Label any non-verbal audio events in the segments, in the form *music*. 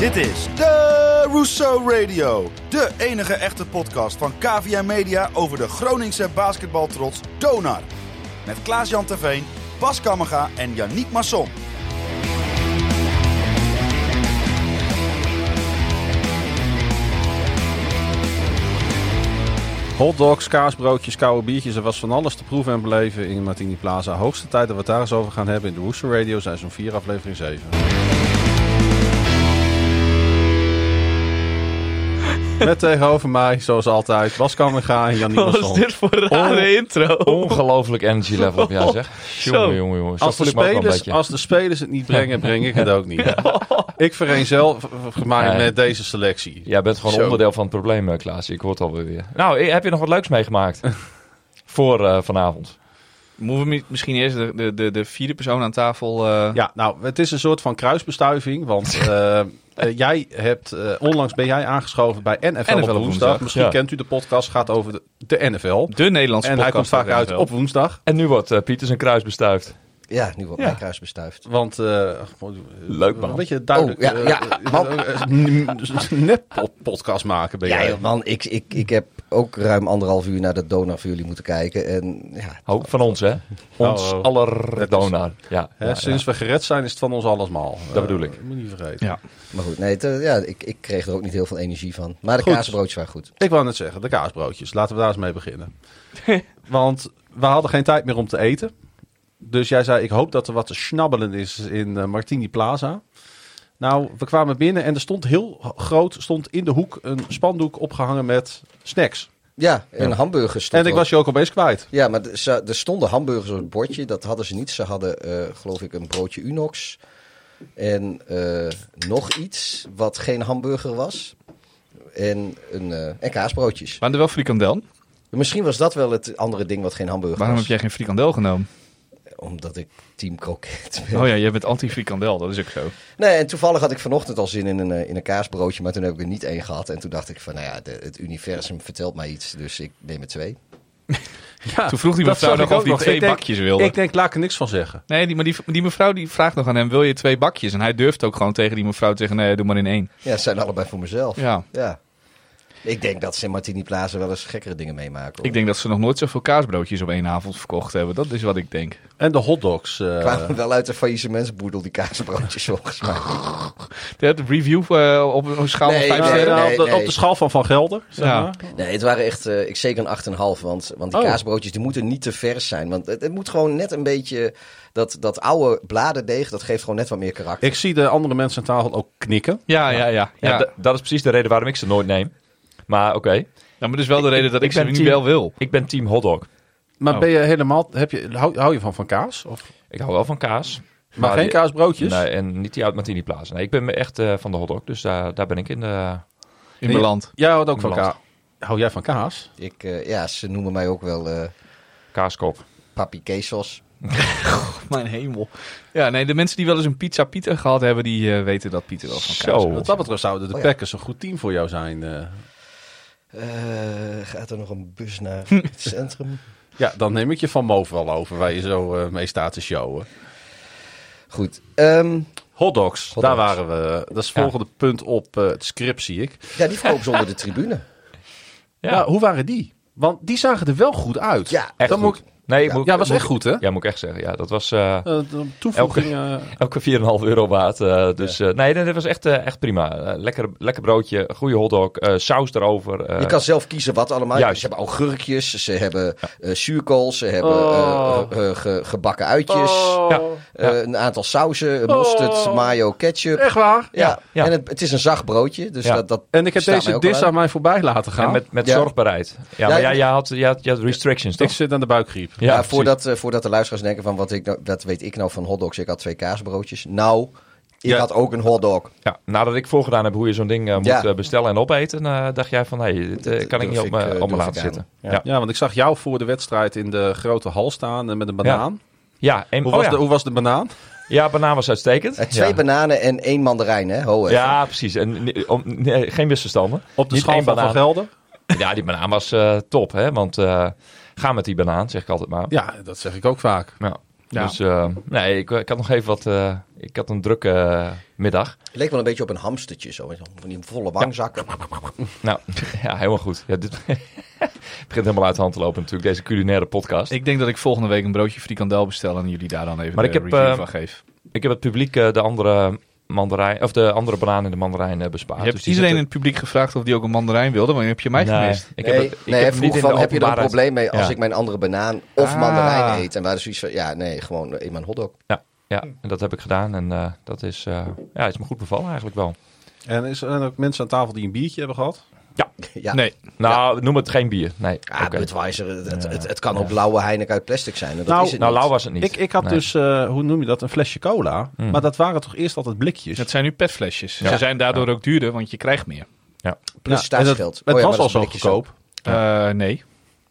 Dit is de Rousseau Radio. De enige echte podcast van KVM Media over de Groningse basketbaltrots Donar. Met Klaas-Jan Terveen, Bas Kammerga en Yannick Masson. Hotdogs, kaasbroodjes, koude biertjes. Er was van alles te proeven en beleven in Martini Plaza. Hoogste tijd dat we het daar eens over gaan hebben in de Woester Radio. Seizoen 4, aflevering 7. *laughs* Met tegenover mij, zoals altijd, Bas Kammerga en Jannie Wat is dit voor een rare intro? Ongelooflijk energy level op jou, zeg. Zo. Jongen, jongen, jongen. Als de, ik spelers, als de spelers het niet brengen, breng ik het ook niet. *laughs* Ik vereenzelvig mij Ja. met deze selectie. Jij bent gewoon Zo. onderdeel van het probleem, eh, Klaas. Ik hoor het alweer weer. Nou, eh, heb je nog wat leuks meegemaakt? *laughs* Voor eh, vanavond. Moeten we mi- misschien eerst de, de, de, de vierde persoon aan tafel... eh, Ja, nou, het is een soort van kruisbestuiving. Want *laughs* eh, eh, jij hebt, eh, onlangs ben jij aangeschoven bij NFL, NFL op woensdag. woensdag, Misschien ja. kent u de podcast, gaat over de, de NFL. De Nederlandse En hij podcast komt vaak uit op woensdag. En nu wordt eh, Pieter zijn kruis bestuift. Ja, nu wordt Ja. mijn kruis bestuift. Want, eh, Leuk, man. Een beetje duidelijk. Oh, ja, ja, man. n- net pod- podcast maken ben Ja, jij. joh, man, ik, ik, ik heb ook ruim anderhalf uur naar de donor voor jullie moeten kijken. En ja, Ook van ons, hè? Ons Oh, oh. aller donar. Ja, Hè, ja, sinds we gered zijn is het van ons allesmaal. Dat Eh, bedoel ik. Moet niet vergeten. Ja. maar goed, nee, het, eh, ja, ik, ik kreeg er ook niet heel veel energie van. Maar de Goed. kaasbroodjes waren goed. Ik wou net zeggen, de kaasbroodjes. Laten we daar eens mee beginnen. *laughs* Want we hadden geen tijd meer om te eten. Dus jij zei, ik hoop dat er wat te snabbelen is in eh, Martini Plaza. Nou, we kwamen binnen en er stond heel groot, stond in de hoek een spandoek opgehangen met snacks. Ja, en hamburgers stond En ik was je ook opeens kwijt. Ja, maar er- ze- er stonden hamburgers op het bordje. Dat hadden ze niet. Ze hadden, eh, geloof ik, een broodje Unox. En eh, nog iets wat geen hamburger was. En, een, eh, en kaasbroodjes. Waren er wel frikandel? Misschien was dat wel het andere ding wat geen hamburger Waarom was. heb jij geen frikandel genomen? Omdat ik team kroket ben. Oh ja, jij bent anti-frikandel, dat is ook zo. Nee, en toevallig had ik vanochtend al zin in een, eh, in een kaasbroodje. Maar toen heb ik er niet één gehad. En toen dacht ik van, nou ja, de, het universum vertelt mij iets. Dus ik neem er twee. *laughs* Ja, Toen vroeg die mevrouw nog of hij twee denk- bakjes wilde. Ik denk, laat ik er niks van zeggen. Nee, die, maar die, die mevrouw die vraagt nog aan hem, wil je twee bakjes? En hij durft ook gewoon tegen die mevrouw te zeggen, nee, doe maar in één. Ja, ze zijn allebei voor mezelf. Ja, Ja. Ik denk dat ze in Martini Plaza wel eens gekkere dingen meemaken. hoor. ik denk dat ze nog nooit zoveel kaasbroodjes op één avond verkocht hebben. Dat is wat ik denk. En de hotdogs. eh, kwamen *laughs* wel uit de faillissementsboedel, die kaasbroodjes volgens mij. *laughs* De review eh, op een schaal Nee, van vijf nou, sterren? nee, op, de, nee. op de schaal van Van Gelder. Zeg Ja. maar. Nee, het waren echt, eh, ik zeker een 8,5. Want, want die Oh. kaasbroodjes die moeten niet te vers zijn. Want het, het moet gewoon net een beetje, dat, dat oude bladerdeeg, dat geeft gewoon net wat meer karakter. Ik zie de andere mensen aan tafel ook knikken. Ja, ja, ja. Ja, dat is precies de reden waarom ik ze nooit neem. Maar oké, Ja, maar dat is wel de Ik- reden dat ik ik, ze nu team- wel wil. ik ben team hotdog. Maar Oh. ben je helemaal, heb je, hou, hou je van van kaas? Of, Ik hou wel van kaas. maar, geen die- kaasbroodjes? Nee, en niet die uit Martini Plaza. Nee, ik ben echt eh, van de hotdog. Dus daar daar ben ik in de... In mijn land. Jij houdt ook van kaas. Hou jij van kaas? Ik, eh, ja, ze noemen mij ook wel eh Kaaskop. Papi Quesos. *laughs* *laughs* Mijn hemel. Ja, nee, de mensen die wel eens een pizza Pieter gehad hebben, die eh, weten dat Pieter wel van kaas Zo. houdt. Wat dat betreft zouden de Oh ja. Packers een goed team voor jou zijn. eh. Eh, gaat er nog een bus naar *laughs* het centrum? ja, dan neem ik je van Moof wel over waar je zo eh, mee staat te showen. Goed. ehm, Hotdogs, daar waren we. Dat is het Ja. volgende punt op eh, het script, zie ik. ja, die verkopen ze onder de tribune. Ja, hoe waren die? Want die zagen er wel goed uit. Ja, echt dan goed. moet ik- Nee, Ja, moet, ja, was moet- echt goed, hè? Ja, moet ik echt zeggen. Ja, dat was de toevoeging. eh, elke 4,5 euro waard. eh, dus eh, nee, nee, dat was echt, echt prima. Lekker, lekker broodje, goede hotdog, eh, saus erover. eh, Je kan zelf kiezen wat allemaal. Juist. Ze hebben augurkjes, ze hebben eh zuurkool, ze hebben Oh. ge- gebakken uitjes. oh, Ja. eh, een aantal sauzen, mosterd, Oh. mayo, ketchup. Echt waar? Ja, Ja. en het, het is een zacht broodje. Dus Ja. dat, dat En ik heb deze dis aan. mij voorbij laten gaan. en met, met Ja. zorgbereid. Ja, Ja, maar ja. jij, had, jij, had, had restrictions, Ik toch? zit aan de buikgriep. Ja, voordat, eh, voordat de luisteraars denken van wat, ik nou, wat weet ik nou van hotdogs. Ik had twee kaasbroodjes. Nou, ik Ja. had ook een hotdog. Ja, nadat ik voorgedaan heb hoe je zo'n ding eh, moet Ja. eh, bestellen en opeten, eh, dacht jij van, nee, dit eh, Dat kan ik niet op, me- op laten zitten. Ja. Ja, want ik zag jou voor de wedstrijd in de grote hal staan met een banaan. ja, en, Hoe, oh was ja. de, hoe was de banaan? ja, banaan was uitstekend. Twee ja. bananen en één mandarijn, hè? Ho, even. Ja, precies. En, om, nee, geen misverstanden. Op de Niet schaal van. Gelder? Ja, die banaan was eh, top, hè. Want eh, ga met die banaan, zeg ik altijd maar. Ja, dat zeg ik ook vaak. Ja. Ja. Dus eh, nee, ik, ik had nog even wat... eh, ik had een drukke eh, middag. Het leek wel een beetje op een hamstertje, zo. Van die volle wangzakken. Nou, *laughs* ja, helemaal goed. Ja, dit *laughs* begint helemaal uit de hand te lopen natuurlijk, deze culinaire podcast. Ik, Ik denk dat ik volgende week een broodje frikandel bestel en jullie daar dan even Maar de ik heb, review eh, van geef. heb het publiek eh, de andere mandarijn, of de andere banaan in de mandarijn eh, bespaard. je hebt Dus iedereen in het publiek gevraagd of die ook een mandarijn wilde, want heb je mij nee, gemist. ik nee, heb het, ik nee, heb vroeg van, heb je er een probleem mee als Ja. ik mijn andere banaan of Ah. mandarijn eet? En waar dus zoiets van, ja, nee, gewoon in mijn hotdog. Ja, en dat heb ik gedaan en eh, dat is, eh, ja, is me goed bevallen eigenlijk wel. En is er ook mensen aan tafel die een biertje hebben gehad? *laughs* Ja. Nee, Nou, noem het geen bier. Nee, Ah, oké. Budweiser, het, het, het, het kan ook blauwe Heineken uit plastic zijn. En dat Nou, is het Nou, niet. lauw was het niet. Ik, ik had Nee. dus, eh, hoe noem je dat, een flesje cola. Mm. Maar dat waren toch eerst altijd blikjes? dat zijn nu petflesjes. Ja. Ze zijn daardoor ook duurder, want je krijgt meer. Plus Ja, en staatsgeld. Het, Oh ja, was al dat zo goedkoop. Eh, nee.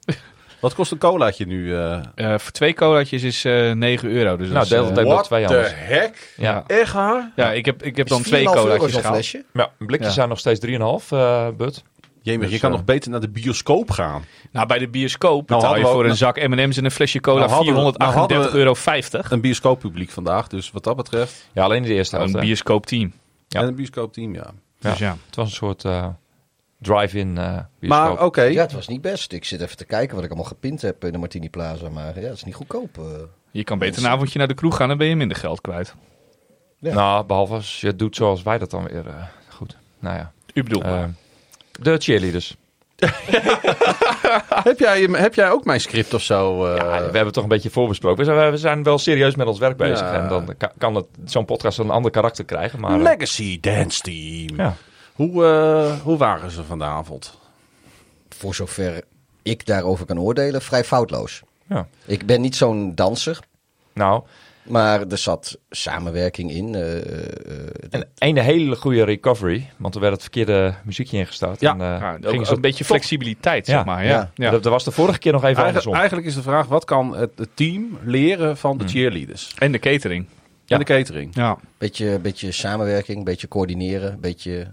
*laughs* Wat kost een colaatje nu? eh Eh, voor twee colaatjes is eh 9 euro. Dus Nou, dat deel het even door twee anders. heck? Ja. Echt waar? Ja, ik heb, ik heb dan twee 4,5 euro colaatjes gehaald. flesje? Ja, blikjes Ja. zijn nog steeds 3,5, eh but. Jemig, Dus, je kan nog beter naar de bioscoop gaan. Nou, bij de bioscoop Nou, betaal je voor een zak M&M's en een flesje cola Nou, hadden we- nou, 438,50 hadden we- euro. 50. Een bioscooppubliek vandaag, dus wat dat betreft. Ja, alleen in de eerste helft. Een bioscoopteam. Ja. En een bioscoopteam, ja. Ja. Dus ja. Het was een soort eh, drive-in eh bioscoop. Maar oké, Ja, het was niet best. Ik zit even te kijken wat ik allemaal gepint heb in de Martini Plaza. Maar ja, het is niet goedkoop. eh. Je kan beter een avondje naar de kroeg gaan, dan ben je minder geld kwijt. Ja. Nou, behalve als je het doet zoals wij dat dan weer. eh, goed, nou ja. U bedoelt maar. De cheerleaders. *laughs* heb, jij, heb jij ook mijn script of zo? eh? Ja, we hebben het toch een beetje voorbesproken. We zijn, we zijn wel serieus met ons werk bezig. Ja. En dan ka- kan het zo'n podcast een ander karakter krijgen. Maar, eh, Legacy Dance Team. ja. Hoe, eh, hoe waren ze vanavond? Voor zover ik daarover kan oordelen, vrij foutloos. Ja. Ik ben niet zo'n danser. Nou, Maar er zat samenwerking in. eh, eh, en een hele goede recovery. Want er werd het verkeerde muziekje ingestart. Ja. en, eh, Ja, ook ze een beetje top. flexibiliteit, zeg Ja. maar. Ja. Ja. Ja. Dat, dat was de vorige keer nog even Eigen- andersom. eigenlijk is de vraag, wat kan het, het team leren van de cheerleaders? En de catering. Ja. En de catering? Ja. beetje, beetje samenwerking, beetje coördineren, beetje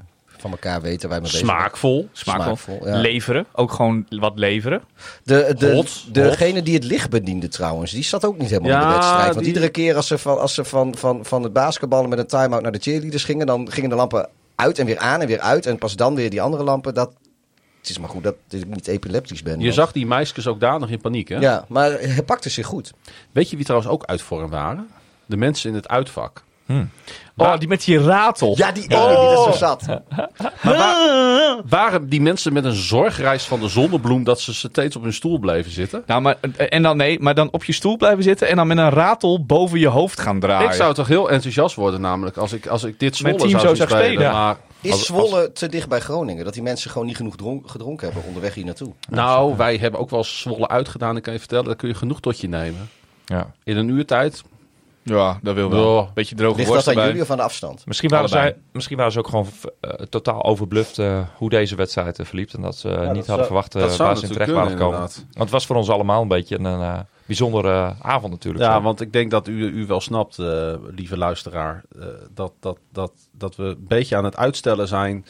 van elkaar weten mee bezig zijn. Smaakvol. Smaakvol. Smaakvol, ja. Leveren. Ook gewoon wat leveren. De, de, Hot, degene die het licht bediende trouwens, die zat ook niet helemaal in de wedstrijd. Want die- iedere keer als ze, van, als ze van, van, van het basketballen met een time-out naar de cheerleaders gingen, dan gingen de lampen uit en weer aan en weer uit. En pas dan weer die andere lampen. Dat, het is maar goed dat ik niet epileptisch ben. Je want- zag die meisjes ook daar nog in paniek, hè? Ja, maar hij pakte zich goed. Weet je wie trouwens ook uit vorm waren? De mensen in het uitvak. Oh, die met die ratel. Ja, die ene die er zo zat. Maar wa- *laughs* waren die mensen met een zorgreis van de zonnebloem dat ze steeds op hun stoel bleven zitten? Nou, maar, en dan nee, maar dan op je stoel blijven zitten en dan met een ratel boven je hoofd gaan draaien. Ik zou toch heel enthousiast worden namelijk als ik, als ik dit Zwolle team zou zo spelen. spelen. Maar Is als- Zwolle te dicht bij Groningen? Dat die mensen gewoon niet genoeg dronk- gedronken hebben onderweg hier naartoe? nou, wij hebben ook wel Zwolle uitgedaan. Ik kan je vertellen, daar kun je genoeg tot je nemen. Ja. In een uur tijd. Ja, dat wil wel. Ja. Beetje droge Ligt worst dat aan jullie of aan de afstand? Misschien, waren Allebei. zij, misschien waren ze ook gewoon eh, totaal overbluft eh, hoe deze wedstrijd eh, verliep. En dat ze niet dat hadden zou- verwacht eh, waar ze in terecht waren gekomen. Want het was voor ons allemaal een beetje een eh, bijzondere avond natuurlijk. Ja, Zo. want ik denk dat u, u wel snapt, eh, lieve luisteraar, eh, dat, dat, dat, dat we een beetje aan het uitstellen zijn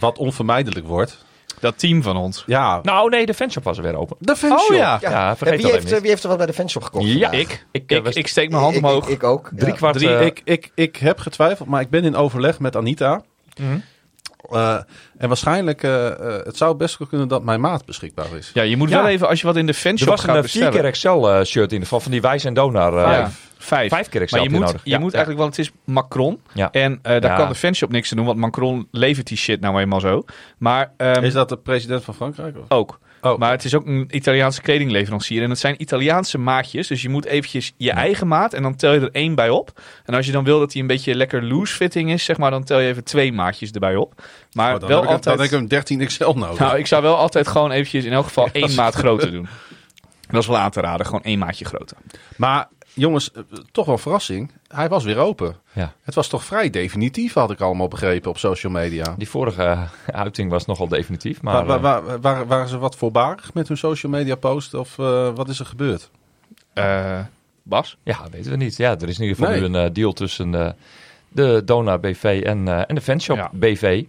wat onvermijdelijk wordt. Dat team van ons. Ja, Nou nee, de fanshop was er weer open. de fanshop. Oh ja. Ja, vergeet wie, heeft, wie heeft er wat bij de fanshop gekocht? Ja, vandaag? ik. Ik, Ik, eh, ik, steek mijn hand Ik- omhoog. Ik, ik ook. Drie ja. kwart. Drie, eh, ik, ik, ik heb getwijfeld, maar ik ben in overleg met Anita. Mhm. Eh, en waarschijnlijk, eh, eh, het zou best wel kunnen dat mijn maat beschikbaar is. Ja, je moet Ja. wel even, als je wat in de Er fanshop was gaat een 4 bestellen. keer Excel shirt in geval van die Wijs en Donar. eh, vijf. Vijf keer Excel Maar je heb moet, je nodig. je Ja, moet eigenlijk, want het is Macron. Ja. En eh, daar Ja. kan de fanshop niks aan doen, want Macron levert die shit nou eenmaal zo. Maar ehm, Is dat de president van Frankrijk? Of? ook. Oh, Maar het is ook een Italiaanse kledingleverancier. En het zijn Italiaanse maatjes. Dus je moet eventjes je eigen maat. En dan tel je er één bij op. En als je dan wil dat hij een beetje lekker loose fitting is, zeg maar, dan tel je even twee maatjes erbij op. Maar Oh, dan, wel heb ik, altijd. dan heb ik een 13 XL nodig. Nou, ik zou wel altijd gewoon eventjes in elk geval één maat groter doen. Dat is wel aan te raden. Gewoon één maatje groter. Maar jongens, eh, toch wel een verrassing. Hij was weer open. Ja. Het was toch vrij definitief, had ik allemaal begrepen op social media. Die vorige eh, uiting was nogal definitief. Maar Wa- wa- eh, wa- waren, waren ze wat voorbarig met hun social media post? Of eh, wat is er gebeurd? Eh, Bas? ja, weten we niet. Ja, er is in ieder geval Nee. nu een deal tussen eh, de Donar BV en, eh, en de fanshop Ja. BV.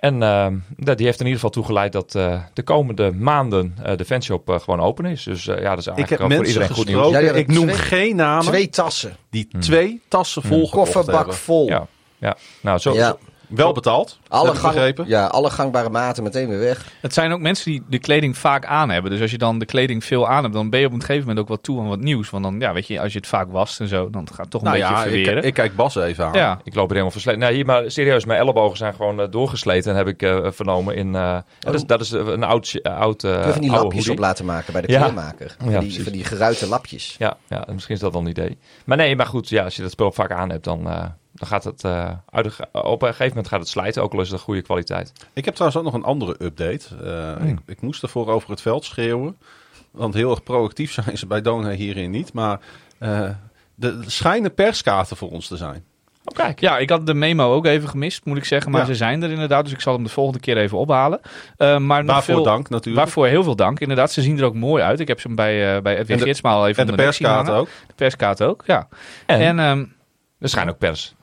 En eh, dat- die heeft in ieder geval toegeleid dat eh, de komende maanden eh, de fanshop eh, gewoon open is. Dus eh, ja, dat is Ik eigenlijk heb wel voor mensen iedereen goed nieuws. Ja, ik noem twee- geen namen, Twee tassen. die Hmm. twee tassen vol gekocht Kofferbak hebben. vol. Ja, ja. Nou, zo, Ja. zo- Wel betaald, Alle, ik gang- begrepen. ja, alle gangbare maten meteen weer weg. Het zijn ook mensen die de kleding vaak aan hebben. Dus als je dan de kleding veel aan hebt, dan ben je op een gegeven moment ook wat toe aan wat nieuws. Want dan, ja, weet je, als je het vaak wast en zo, dan gaat het toch een Nou beetje ja, ik, verweren. ik kijk Bas even aan. ja. ik loop er helemaal versleten. Nee, hier, maar serieus, mijn ellebogen zijn gewoon eh, doorgesleten, heb ik eh, vernomen. In, eh, dat, is, dat is een oud, oud Kun je van die oude lapjes hoodie. op laten maken bij de Ja. kleermaker. Van, Ja, die, van die geruite lapjes. Ja, ja, misschien is dat wel een idee. Maar nee, maar goed, ja, als je dat spul vaak aan hebt, dan, eh, dan gaat het eh, uit de- op een gegeven moment gaat het slijten, ook al is het een goede kwaliteit. Ik heb trouwens ook nog een andere update. Eh, Hmm. ik, ik moest ervoor over het veld schreeuwen. Want heel erg proactief *laughs* zijn ze bij Dona hierin niet. Maar eh er schijnen perskaarten voor ons te zijn. Oh, kijk. Ja, ik had de memo ook even gemist, moet ik zeggen. Maar Ja. ze zijn er inderdaad, dus ik zal hem de volgende keer even ophalen. Eh, maar nog Waarvoor veel, dank natuurlijk. Waarvoor heel veel dank, inderdaad. Ze zien er ook mooi uit. Ik heb ze hem bij, eh bij Edwin En de- Geertsma al even en de perskaarten hangen. ook. De perskaart ook, ja. En, En, ehm, er schijnen ook pers,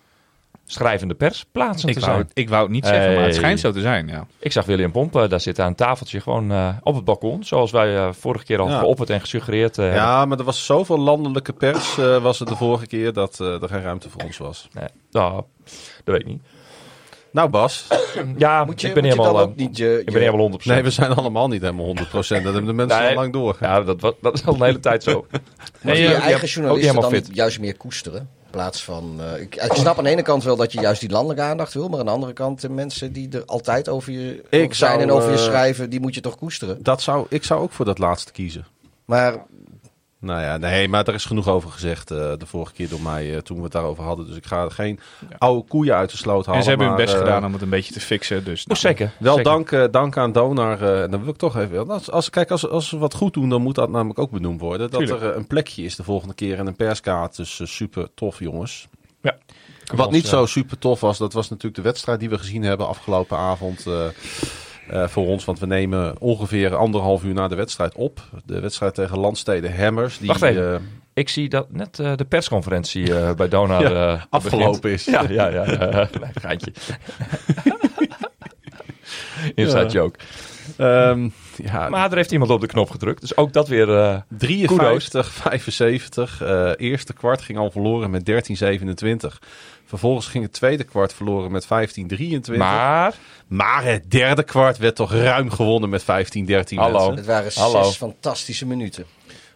schrijvende persplaatsen ik, te wou, zijn. ik wou het niet zeggen, maar het schijnt zo te zijn, ja. Ik zag William Pomp eh, daar zitten aan een tafeltje gewoon eh, op het balkon. Zoals wij eh, vorige keer al Ja. geopperd en gesuggereerd hebben. Ja, maar er was zoveel landelijke pers eh, was het de vorige keer dat eh, er geen ruimte voor ons was. Nee, nou, dat weet ik niet. Nou Bas, *clears throat* Ja, Moet je, ik ben moet niet je dan helemaal, ook niet je, ik ben helemaal 100%. nee we zijn allemaal niet helemaal 100%. Dat hebben de mensen Nee. al lang door. Ja, dat, dat is al een hele tijd zo. je eigen ook helemaal dan fit. juist meer koesteren? In plaats van... eh, ik, ik snap aan de ene kant wel dat je juist die landelijke aandacht wil. Maar aan de andere kant, de mensen die er altijd over je Ik over zijn zou, en over je eh, schrijven, die moet je toch koesteren. Dat zou, ik zou ook voor dat laatste kiezen. Maar Nou ja, nee, maar er is genoeg over gezegd eh, de vorige keer door mij eh, toen we het daarover hadden. Dus ik ga er geen oude koeien uit de sloot halen. En ze hebben hun best eh, gedaan om het een beetje te fixen. Dus, Oh, nou, zeker. Wel zeker. dank, dank aan Donar. en dan wil ik toch even. Als, als, kijk, als, als we wat goed doen, dan moet dat namelijk ook benoemd worden. Dat Tuurlijk. er een plekje is de volgende keer en een perskaart. Dus super tof, jongens. Ja. Wat ons, niet zo super tof was, dat was natuurlijk de wedstrijd die we gezien hebben afgelopen avond. Eh, voor ons, want we nemen ongeveer anderhalf uur na de wedstrijd op. De wedstrijd tegen Landsteden Hammers. Die Wacht even. eh, Ik zie dat net eh, de persconferentie bij *laughs* Ja, eh, afgelopen begint. is. Ja, ja, ja. ja. *laughs* Geintje. *laughs* Inside Ja. joke. ehm, ja, Maar er heeft iemand op de knop gedrukt. Dus ook dat weer... eh, 53, 75. eh, eerste kwart ging al verloren met 13-27. Vervolgens ging het tweede kwart verloren met 15-23. maar... Maar het derde kwart werd toch ruim gewonnen met 15-13 Hallo. mensen. het waren Hallo. zes fantastische minuten.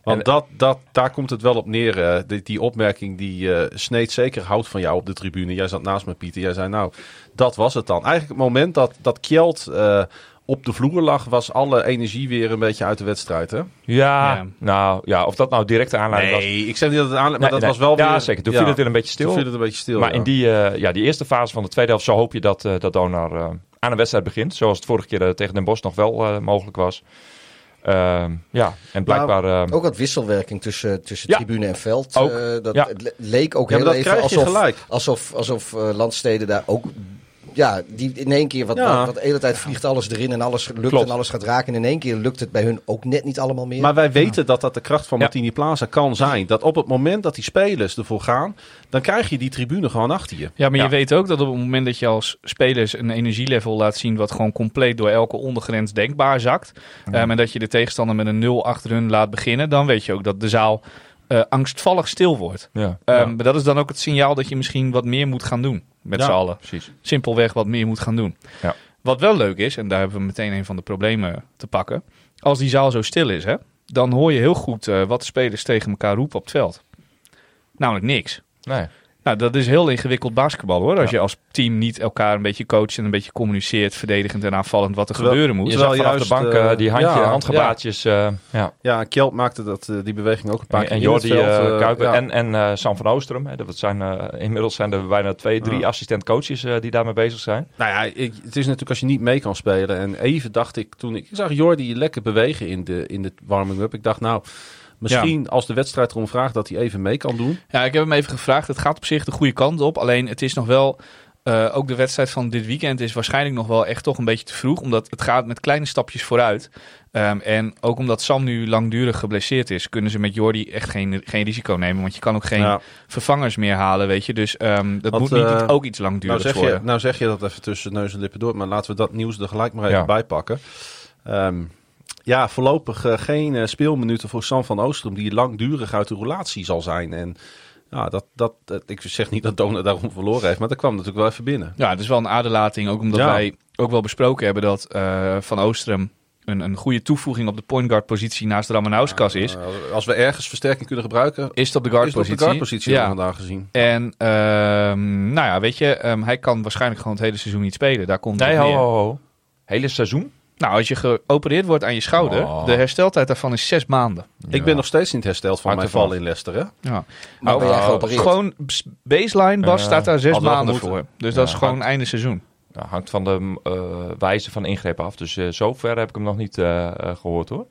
Want En- dat, dat, daar komt het wel op neer. eh, die, die opmerking die eh, sneed zeker hout van jou op de tribune. Jij zat naast me, Pieter. Jij zei nou, dat was het dan. Eigenlijk het moment dat, dat Kjeld eh, op de vloer lag... was alle energie weer een beetje uit de wedstrijd, hè? Ja, Ja. nou ja, of dat nou directe aanleiding was... Nee, ik zeg niet dat het aan... Maar Nee, dat nee. was wel weer... Ja, zeker. Toen viel het weer een beetje stil. Toen viel het een beetje stil, Maar ja. in die, eh, ja, die eerste fase van de tweede helft, zo hoop je dat, eh dat Donar eh, aan een wedstrijd begint. Zoals het vorige keer tegen Den Bosch nog wel eh, mogelijk was. Ehm, ja, en blijkbaar... eh, Ook wat wisselwerking tussen, tussen Ja. tribune en veld. Ook. eh, dat, Ja. Het le- leek ook Ja, heel dat even alsof, gelijk. alsof, alsof landsteden daar ook... Ja, die in één keer, wat, Ja. wat, wat de hele tijd vliegt alles erin en alles lukt Klopt. en alles gaat raken. En in één keer lukt het bij hun ook net niet allemaal meer. Maar wij weten dat dat de kracht van Ja. Martini Plaza kan zijn. Dat op het moment dat die spelers ervoor gaan, dan krijg je die tribune gewoon achter je. Ja, maar Ja. je weet ook dat op het moment dat je als spelers een energielevel laat zien wat gewoon compleet door elke ondergrens denkbaar zakt. ehm, en dat je de tegenstander met een nul achter hun laat beginnen, dan weet je ook dat de zaal eh, angstvallig stil wordt. ja, Ehm, ja, Maar dat is dan ook het signaal dat je misschien wat meer moet gaan doen met Ja. z'n allen. precies. Simpelweg wat meer moet gaan doen. Ja. Wat wel leuk is, en daar hebben we meteen een van de problemen te pakken. Als die zaal zo stil is, hè, dan hoor je heel goed eh, wat de spelers tegen elkaar roepen op het veld. Namelijk niks. Nee. Nou, dat is heel ingewikkeld basketbal hoor. Als Ja. je als team niet elkaar een beetje coacht en een beetje communiceert, verdedigend en aanvallend wat er gebeuren moet. Je zag vanaf juist, de bank eh, die handje, ja, handgebaatjes. eh, ja. Ja, Kjeld maakte dat, eh, die beweging ook een paar En, keer en Jordi Kuiper en, en Sam van Oostrum. Hè, dat zijn, inmiddels zijn er bijna twee, drie Ja. assistent-coaches eh, die daarmee bezig zijn. Nou ja, ik, het is natuurlijk als je niet mee kan spelen. En even dacht ik toen ik, ik zag Jordi lekker bewegen in de, in de warming-up. Ik dacht nou, misschien als de wedstrijd erom vraagt dat hij even mee kan doen. Ja, ik heb hem even gevraagd. Het gaat op zich de goede kant op. Alleen het is nog wel eh, ook de wedstrijd van dit weekend is waarschijnlijk nog wel echt toch een beetje te vroeg. Omdat het gaat met kleine stapjes vooruit. Ehm, en ook omdat Sam nu langdurig geblesseerd is, kunnen ze met Jordi echt geen, geen risico nemen. Want je kan ook geen Ja. vervangers meer halen, weet je. Dus ehm, dat Want, moet niet eh, ook iets Nou langdurigs zeg, je, worden. nou zeg je dat even tussen neus en lippen door, maar laten we dat nieuws er gelijk maar even Ja. bij pakken. Ehm, ja, voorlopig eh, geen eh, speelminuten voor Sam van Oostrom, die langdurig uit de relatie zal zijn. En ja, dat, dat, dat- ik zeg niet dat Dona daarom verloren heeft, maar dat kwam natuurlijk wel even binnen. Ja, het is wel een aderlating. Ook omdat Ja. wij ook wel besproken hebben dat eh, Van Oostrum een, een goede toevoeging op de point guard positie naast Ramanauskas is. Als we ergens versterking kunnen gebruiken, Is het op de guard is op de positie. guardpositie ja. vandaag gezien. En ehm, nou ja, weet je, ehm, hij kan waarschijnlijk gewoon het hele seizoen niet spelen. Daar komt Nee, ho, ho. Hele seizoen? Nou, als je geopereerd wordt aan je schouder, Oh. de hersteltijd daarvan is zes maanden. Ik ben nog steeds niet hersteld van mijn val in Leicester. Hè? Ja. Maar ben jij oh, geopereerd? Gewoon baseline, Bas, Ja, staat daar zes maanden voor. Dus dat is gewoon hangt- einde seizoen. Nou, hangt van de eh, wijze van ingreep af. Dus eh zover heb ik hem nog niet eh, eh, gehoord hoor. Nou,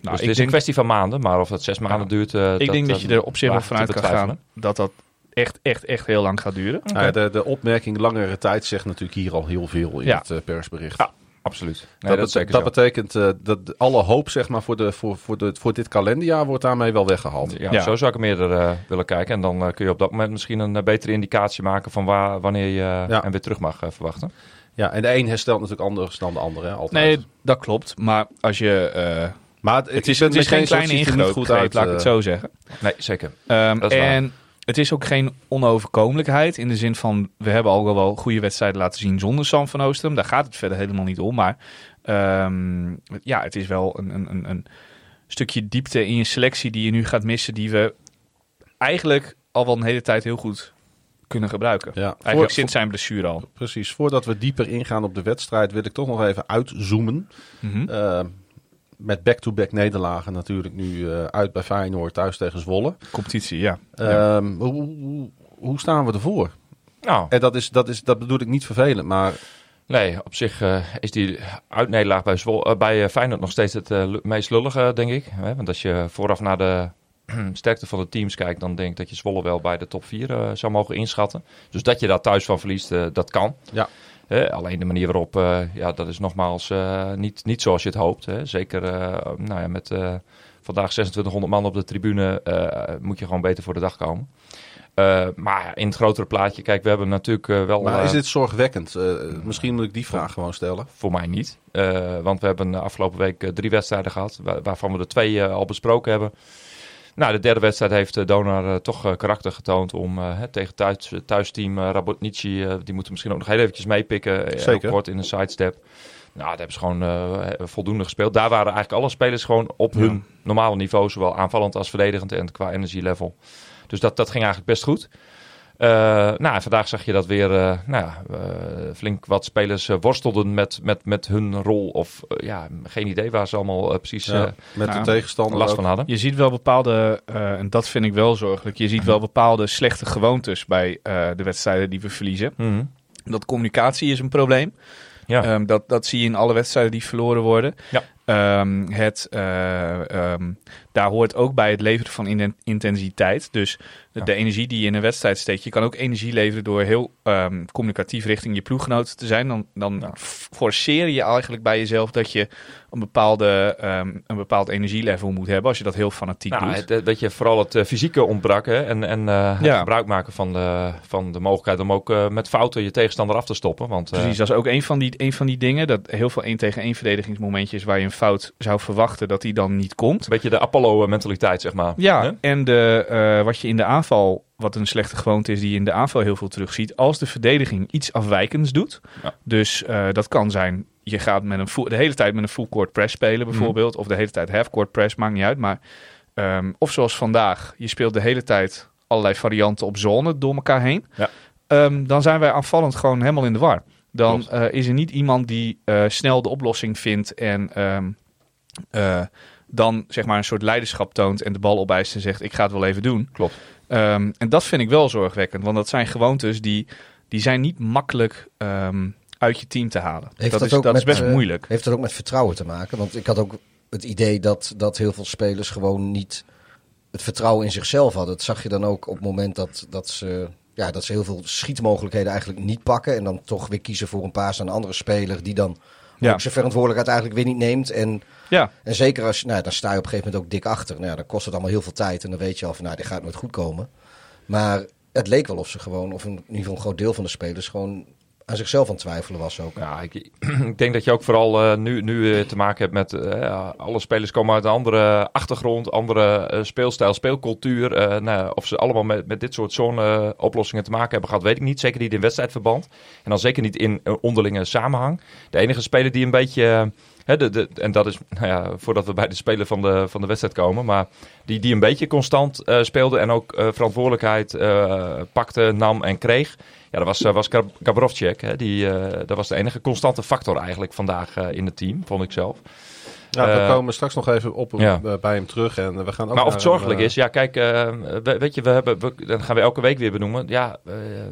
dus het is denk, een kwestie van maanden. Maar of het zes maanden Ja. duurt... eh, ik denk dat eh, je er op zich wel vanuit kan gaan dat dat echt, echt, echt heel lang gaat duren. Nou ja, de, de opmerking langere tijd zegt natuurlijk hier al heel veel in Ja. het eh, persbericht. Absoluut. Nee, dat, bet- betekent eh, dat alle hoop zeg maar, voor, de, voor, voor, de, voor dit kalenderjaar wordt daarmee wel weggehaald. Ja, Ja. Zo zou ik hem eerder eh, willen kijken. En dan eh, kun je op dat moment misschien een betere indicatie maken van waar, wanneer je Ja. hem weer terug mag verwachten. Ja, en de een herstelt natuurlijk anders dan de ander. Hè, altijd. Nee, dat klopt. Maar als je... eh, maar het is, het geen kleine ingreep, laat ik het zo zeggen. Nee, zeker. Ehm, Dat is waar. en het is ook geen onoverkomelijkheid in de zin van we hebben al wel goede wedstrijden laten zien zonder Sam van Oostrum. Daar gaat het verder helemaal niet om. Maar ehm, ja, het is wel een, een, een, stukje diepte in je selectie die je nu gaat missen, die we eigenlijk al wel een hele tijd heel goed kunnen gebruiken. Ja, Eigenlijk voor- sinds zijn blessure al. Precies, voordat we dieper ingaan op de wedstrijd wil ik toch nog even uitzoomen. Mhm. Eh, met back-to-back nederlagen natuurlijk nu eh, uit bij Feyenoord, thuis tegen Zwolle. Competitie, ja. Ehm, hoe, hoe, hoe staan we ervoor? Nou, En dat, is, dat, is, dat bedoel ik niet vervelend, maar nee, op zich eh, is die uitnederlaag bij, Zwol, eh, bij Feyenoord nog steeds het meest lullige, denk ik. Hè? Want als je vooraf naar de *clears throat* sterkte van de teams kijkt, dan denk ik dat je Zwolle wel bij de top 4 zou mogen inschatten. Dus dat je daar thuis van verliest, dat kan. Ja. Alleen de manier waarop, eh, ja, dat is nogmaals eh, niet, niet zoals je het hoopt. Hè. Zeker eh, nou ja, met vandaag 2600 man op de tribune moet je gewoon beter voor de dag komen. Maar in het grotere plaatje, kijk, we hebben natuurlijk wel... Maar is dit zorgwekkend? Misschien moet ik die vraag gewoon stellen. voor mij niet. Want we hebben afgelopen week drie wedstrijden gehad, wa- waarvan we er twee al besproken hebben. Nou, de derde wedstrijd heeft eh, Donar eh, toch eh, karakter getoond om hè, tegen thuis, thuisteam Rabotnici, die moeten misschien ook nog heel eventjes meepikken. Zeker. ook kort in een sidestep. Nou, daar hebben ze gewoon voldoende gespeeld. Daar waren eigenlijk alle spelers gewoon op hun normale niveau, zowel aanvallend als verdedigend en qua energielevel. Dus dat, dat ging eigenlijk best goed. Eh, nou, en vandaag zag je dat weer eh, nou ja, eh, flink wat spelers worstelden met, met, met hun rol. Of ja, geen idee waar ze allemaal precies Ja, met nou, de tegenstander last ook. van hadden. Je ziet wel bepaalde, eh, en dat vind ik wel zorgelijk, je ziet wel bepaalde slechte gewoontes bij eh, de wedstrijden die we verliezen. Mhm. Dat communicatie is een probleem. Ja. Ehm, dat, dat zie je in alle wedstrijden die verloren worden. Ja. Ehm, het, eh, ehm, daar hoort ook bij het leveren van in- intensiteit. Dus de, de energie die je in een wedstrijd steekt. Je kan ook energie leveren door heel ehm, communicatief richting je ploeggenoten te zijn. Dan, dan Ja. forceer je eigenlijk bij jezelf dat je een, bepaalde, ehm, een bepaald energielevel moet hebben. Als je dat heel fanatiek Nou, doet. het, het- weet je, vooral het eh, fysieke ontbrak hè, en, en eh, Ja. gebruik maken van de, van de mogelijkheid om ook eh, met fouten je tegenstander af te stoppen. Want eh, Precies, dat is ook een van, die, een van die dingen. Dat heel veel één tegen één verdedigingsmomentjes waar je een fout zou verwachten dat die dan niet komt. een beetje de Apollo-mentaliteit, zeg maar. Ja, Hè? en de, eh, wat je in de aanval, wat een slechte gewoonte is die je in de aanval heel veel terugziet, als de verdediging iets afwijkends doet. Ja. Dus eh, dat kan zijn, je gaat met een full- de hele tijd met een full court press spelen bijvoorbeeld, of de hele tijd half court press, maakt niet uit. Maar, ehm, of zoals vandaag, je speelt de hele tijd allerlei varianten op zone door elkaar heen. Ja. Ehm, dan zijn wij aanvallend gewoon helemaal in de war. Dan eh, is er niet iemand die eh, snel de oplossing vindt en ehm, eh, dan zeg maar een soort leiderschap toont en de bal opeist en zegt ik ga het wel even doen. Klopt. Ehm, en dat vind ik wel zorgwekkend, want dat zijn gewoontes die, die zijn niet makkelijk ehm, uit je team te halen. Heeft dat dat is, ook dat is best eh, moeilijk. Heeft dat ook met vertrouwen te maken? Want ik had ook het idee dat, dat heel veel spelers gewoon niet het vertrouwen in zichzelf hadden. Dat zag je dan ook op het moment dat, dat ze ja, dat ze heel veel schietmogelijkheden eigenlijk niet pakken. En dan toch weer kiezen voor een paas aan een andere speler die dan Ja. ook zijn verantwoordelijkheid eigenlijk weer niet neemt. En, Ja, en zeker als, nou, dan sta je op een gegeven moment ook dik achter. Nou, ja, dan kost het allemaal heel veel tijd. En dan weet je al van, nou, dit gaat nooit goed komen. Maar het leek wel of ze gewoon, of in ieder geval een groot deel van de spelers gewoon aan zichzelf aan het twijfelen was ook. Ja, ik, *clears throat* ik denk dat je ook vooral eh, nu, nu eh, te maken hebt met... eh, alle spelers komen uit een andere achtergrond, andere speelstijl, speelcultuur. Nou, of ze allemaal met, met dit soort zone-oplossingen te maken hebben gehad, weet ik niet. Zeker niet in wedstrijdverband. En dan zeker niet in onderlinge samenhang. De enige speler die een beetje... hè, de, de, en dat is, nou ja, voordat we bij de speler van de, van de wedstrijd komen. Maar die, die een beetje constant eh, speelde en ook verantwoordelijkheid pakte, nam en kreeg. Ja, dat was, eh, was Gab- Gabrovcek. Hè? Die, eh, dat was de enige constante factor eigenlijk vandaag eh, in het team, vond ik zelf. Ja, we Eh, komen straks nog even op ja. eh, bij hem terug. En we gaan ook Maar of het zorgelijk hem, eh, is, ja, kijk, eh, we- weet je, we hebben, we, dat gaan we elke week weer benoemen. Ja, eh, eh,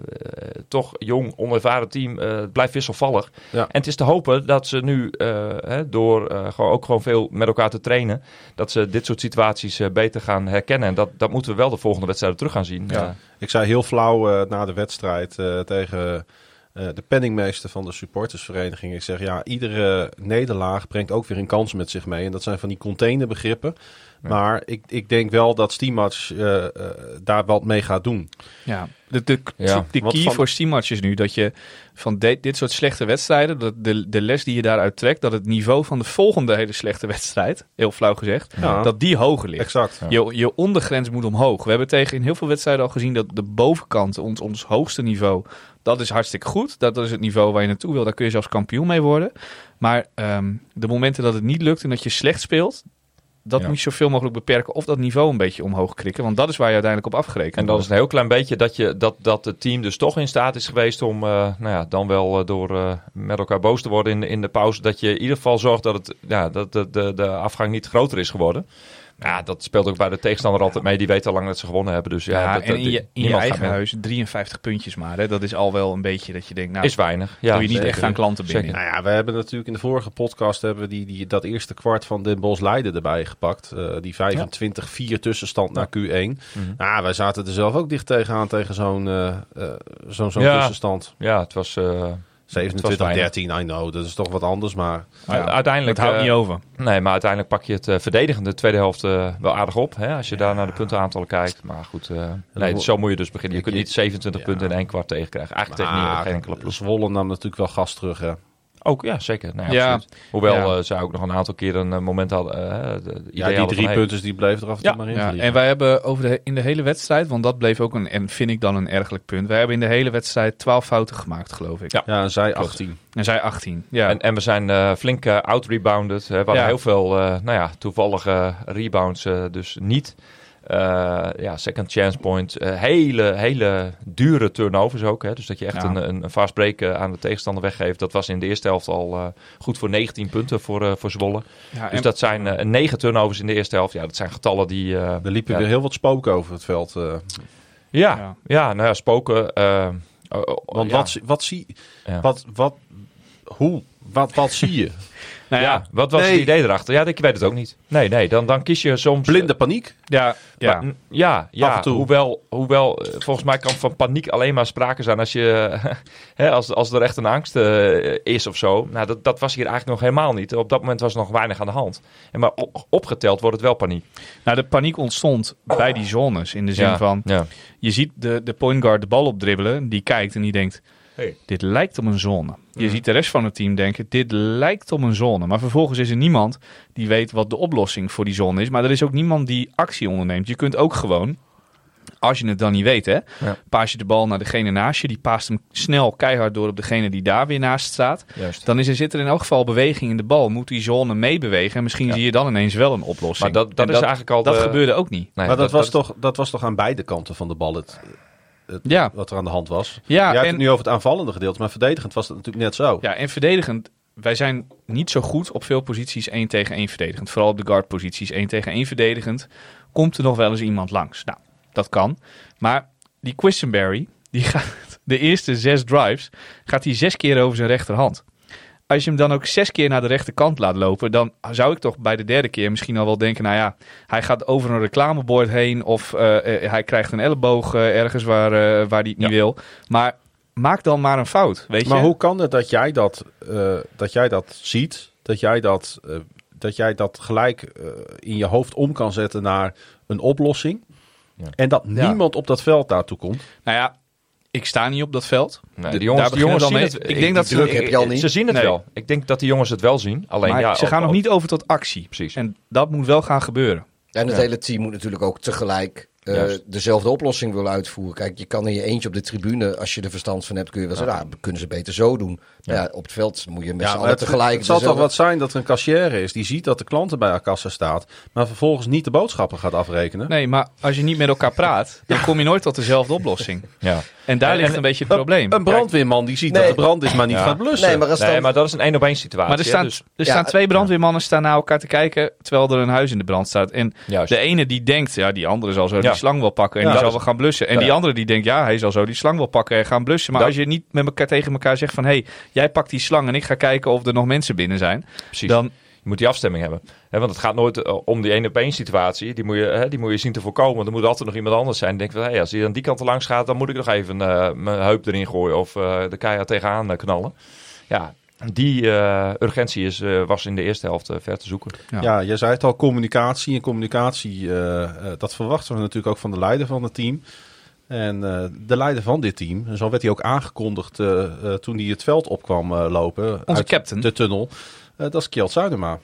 toch jong, onervaren team, eh, het blijft wisselvallig. Ja. En het is te hopen dat ze nu, eh, hè, door eh, gewoon, ook gewoon veel met elkaar te trainen, dat ze dit soort situaties eh, beter gaan herkennen. En dat, dat moeten we wel de volgende wedstrijden terug gaan zien. Ja. Eh, Ik zei heel flauw eh, na de wedstrijd eh, tegen eh, de penningmeester van de supportersvereniging. Ik zeg ja, iedere nederlaag brengt ook weer een kans met zich mee. En dat zijn van die containerbegrippen. Maar ik, ik denk wel dat Steammatch eh, eh, daar wat mee gaat doen. Ja, de, de, Ja, de key van- voor Steammatch is nu dat je van de- dit soort slechte wedstrijden, dat de, de les die je daaruit trekt, dat het niveau van de volgende hele slechte wedstrijd, heel flauw gezegd, Ja. dat die hoger ligt. Exact. Je, je ondergrens moet omhoog. We hebben tegen in heel veel wedstrijden al gezien dat de bovenkant, ons, ons hoogste niveau, dat is hartstikke goed. Dat is het niveau waar je naartoe wil. Daar kun je zelfs kampioen mee worden. Maar ehm, de momenten dat het niet lukt en dat je slecht speelt, dat Ja. moet je zoveel mogelijk beperken. Of dat niveau een beetje omhoog krikken. Want dat is waar je uiteindelijk op afgerekend En dan is een heel klein beetje dat, je, dat, dat het team dus toch in staat is geweest om, eh, nou ja, dan wel eh, door eh, met elkaar boos te worden in, in de pauze, dat je in ieder geval zorgt dat, het, ja, dat de, de, de afgang niet groter is geworden. Ja, dat speelt ook bij de tegenstander altijd mee. Die weet al lang dat ze gewonnen hebben. Dus ja, Ja, dat, en in je, in eigen huis 53 puntjes maar. Hè? Dat is al wel een beetje dat je denkt, nou, Is weinig. Ja, doe je niet zeker. echt aan klanten binnen. Zeker. Nou ja, we hebben natuurlijk in de vorige podcast hebben we die, die, dat eerste kwart van Den Bosch Leiden erbij gepakt. Eh, die 25-4 tussenstand naar Q1. Mhm. Nou, wij zaten er zelf ook dicht tegenaan tegen zo'n eh, eh, zo'n tussenstand. Ja, het was... eh, 27-13, I know. Dat is toch wat anders, maar... Ja, uiteindelijk... het houdt eh, niet over. Nee, maar uiteindelijk pak je het eh, verdedigende tweede helft eh, wel aardig op. Hè, als je daar naar de puntenaantallen kijkt. Maar goed, eh, nee, zo moet je dus beginnen. Je kunt niet 27 ja. punten in één kwart tegenkrijgen. Eigenlijk tegen geen enkele ploeg. Zwolle nam natuurlijk wel gas terug, hè. Ook, ja, zeker. Nee, Ja. Hoewel Ja. eh, zij ook nog een aantal keer een eh, moment hadden. eh, Ja, die drie van, hey, punten die bleven er af en toe Ja, maar in Ja, en wij hebben over de, in de hele wedstrijd, want dat bleef ook een, en vind ik dan een ergelijk punt. Wij hebben in de hele wedstrijd 12 fouten gemaakt, geloof ik. Ja. Ja, en zij Klopt. 18. En zij 18. Ja, En, en we zijn eh, flink eh, out-rebounded. hè. We hadden Ja. heel veel eh, nou ja, toevallige rebounds eh, dus niet. Eh, ja, second chance point. Eh, hele, hele dure turnovers ook. Hè. Dus dat je echt Ja. een, een, een fast break eh, aan de tegenstander weggeeft. Dat was in de eerste helft al eh, goed voor 19 punten voor, voor Zwolle. ja, Dus en- dat zijn eh, negen turnovers in de eerste helft. Ja, dat zijn getallen die... eh, Er liepen ja, weer heel wat spoken over het veld. eh. Ja, Ja. ja. nou ja, spoken. oh, oh, want ja. wat, zie- wat zie... Ja. Wat, wat, hoe? Wat, wat zie je? *laughs* nou Ja, ja, wat was Nee. het idee erachter? Ja, ik weet het ook niet. Nee, nee, dan, dan kies je soms... Blinde paniek? ja, ja. Maar, ja, ja Af en toe. hoewel, hoewel eh, volgens mij kan van paniek alleen maar sprake zijn als, je, *laughs* hè, als, als er echt een angst eh, is of zo. Nou, dat, dat was hier eigenlijk nog helemaal niet. Op dat moment was er nog weinig aan de hand. En maar op- opgeteld wordt het wel paniek. Nou, de paniek ontstond bij die zones. In de zin ja, van, Ja. je ziet de, de point guard de bal opdribbelen. Die kijkt en die denkt, Hey. dit lijkt op een zone. Je Mhm. ziet de rest van het team denken, dit lijkt op een zone. Maar vervolgens is er niemand die weet wat de oplossing voor die zone is. Maar er is ook niemand die actie onderneemt. Je kunt ook gewoon, als je het dan niet weet, hè, Ja. paas je de bal naar degene naast je. Die paast hem snel keihard door op degene die daar weer naast staat. Juist. Dan is er, zit er in elk geval beweging in de bal. Moet die zone meebewegen. En misschien Ja. zie je dan ineens wel een oplossing. Maar dat, dat En is eigenlijk al dat de- gebeurde ook niet. Nee, maar dat, was is- toch, dat was toch aan beide kanten van de bal het, het- Ja. wat er aan de hand was? Ja, Jij hebt en, het nu over het aanvallende gedeelte, maar verdedigend was dat natuurlijk net zo. ja, en verdedigend. Wij zijn niet zo goed op veel posities 1 tegen 1 verdedigend. Vooral op de guard posities 1 tegen 1 verdedigend. Komt er nog wel eens iemand langs? Nou, dat kan. Maar die Quisenberry, die *laughs* gaat de eerste zes drives, gaat hij zes keer over zijn rechterhand. Als je hem dan ook zes keer naar de rechterkant laat lopen, dan zou ik toch bij de derde keer misschien al wel denken, nou ja, hij gaat over een reclamebord heen of eh, eh, hij krijgt een elleboog eh, ergens waar, waar hij het niet Ja. wil. Maar maak dan maar een fout, weet Maar je? hoe kan het dat jij dat, eh, dat, jij dat ziet? Dat jij dat, dat, jij dat gelijk eh, in je hoofd om kan zetten naar een oplossing? Ja. En dat Ja. niemand op dat veld daartoe komt? Nou ja, ik sta niet op dat veld. Nee, De- die jongens, daar die jongens zien het. Ik denk dat ze- heb je al niet. Ze zien het Nee. wel. Ik denk dat die jongens het wel zien. Alleen maar ja, ze gaan ook- nog niet over tot actie. Precies. En dat moet wel gaan gebeuren. En het Ja. hele team moet natuurlijk ook tegelijk eh, dezelfde oplossing willen uitvoeren. Kijk, je kan in je eentje op de tribune, als je er verstand van hebt, kun je wel zeggen, ah, kunnen ze beter zo doen. Maar Ja. ja, op het veld moet je met Ja, z'n allen het, tegelijk. het zal toch wat zijn dat er een kassière is die ziet dat de klanten bij haar kassa staat, maar vervolgens niet de boodschappen gaat afrekenen? Nee, maar als je niet met elkaar praat, *laughs* dan kom je nooit tot dezelfde oplossing. Ja. En daar ligt en- een beetje het probleem. Een brandweerman die ziet Nee. dat de brand is, maar niet Ja. gaat blussen. Nee, maar Nee, dat is een één op één situatie. Maar er staan, dus- er Ja, staan twee brandweermannen staan naar elkaar te kijken terwijl er een huis in de brand staat. En juist. de ene die denkt, ja, die andere zal zo Ja. Die slang wel pakken en die zal wel gaan blussen. En die andere die denkt, ja, hij zal zo die slang wel pakken en gaan blussen. Maar als je niet met elkaar tegen elkaar zegt van, hé, hey, jij pakt die slang en ik ga kijken of er nog mensen binnen zijn. Precies. Dan, Je moet die afstemming hebben. Hè, want het gaat nooit eh, om die één op één situatie. Die moet, je, die moet je zien te voorkomen. Er moet altijd nog iemand anders zijn. Denk van, hey, als hij aan die kant er langs gaat, dan moet ik nog even eh, mijn heup erin gooien of eh, de keihard tegenaan knallen. Ja, die eh, urgentie is, eh, was in de eerste helft eh, ver te zoeken. Ja. Ja, je zei het al, communicatie. En communicatie, eh, eh, dat verwachten we natuurlijk ook van de leider van het team. En eh, de leider van dit team, en zo werd hij ook aangekondigd eh, eh, toen hij het veld op kwam eh, lopen. Onze uit captain. De tunnel. Dat is Kjeld Zuidema.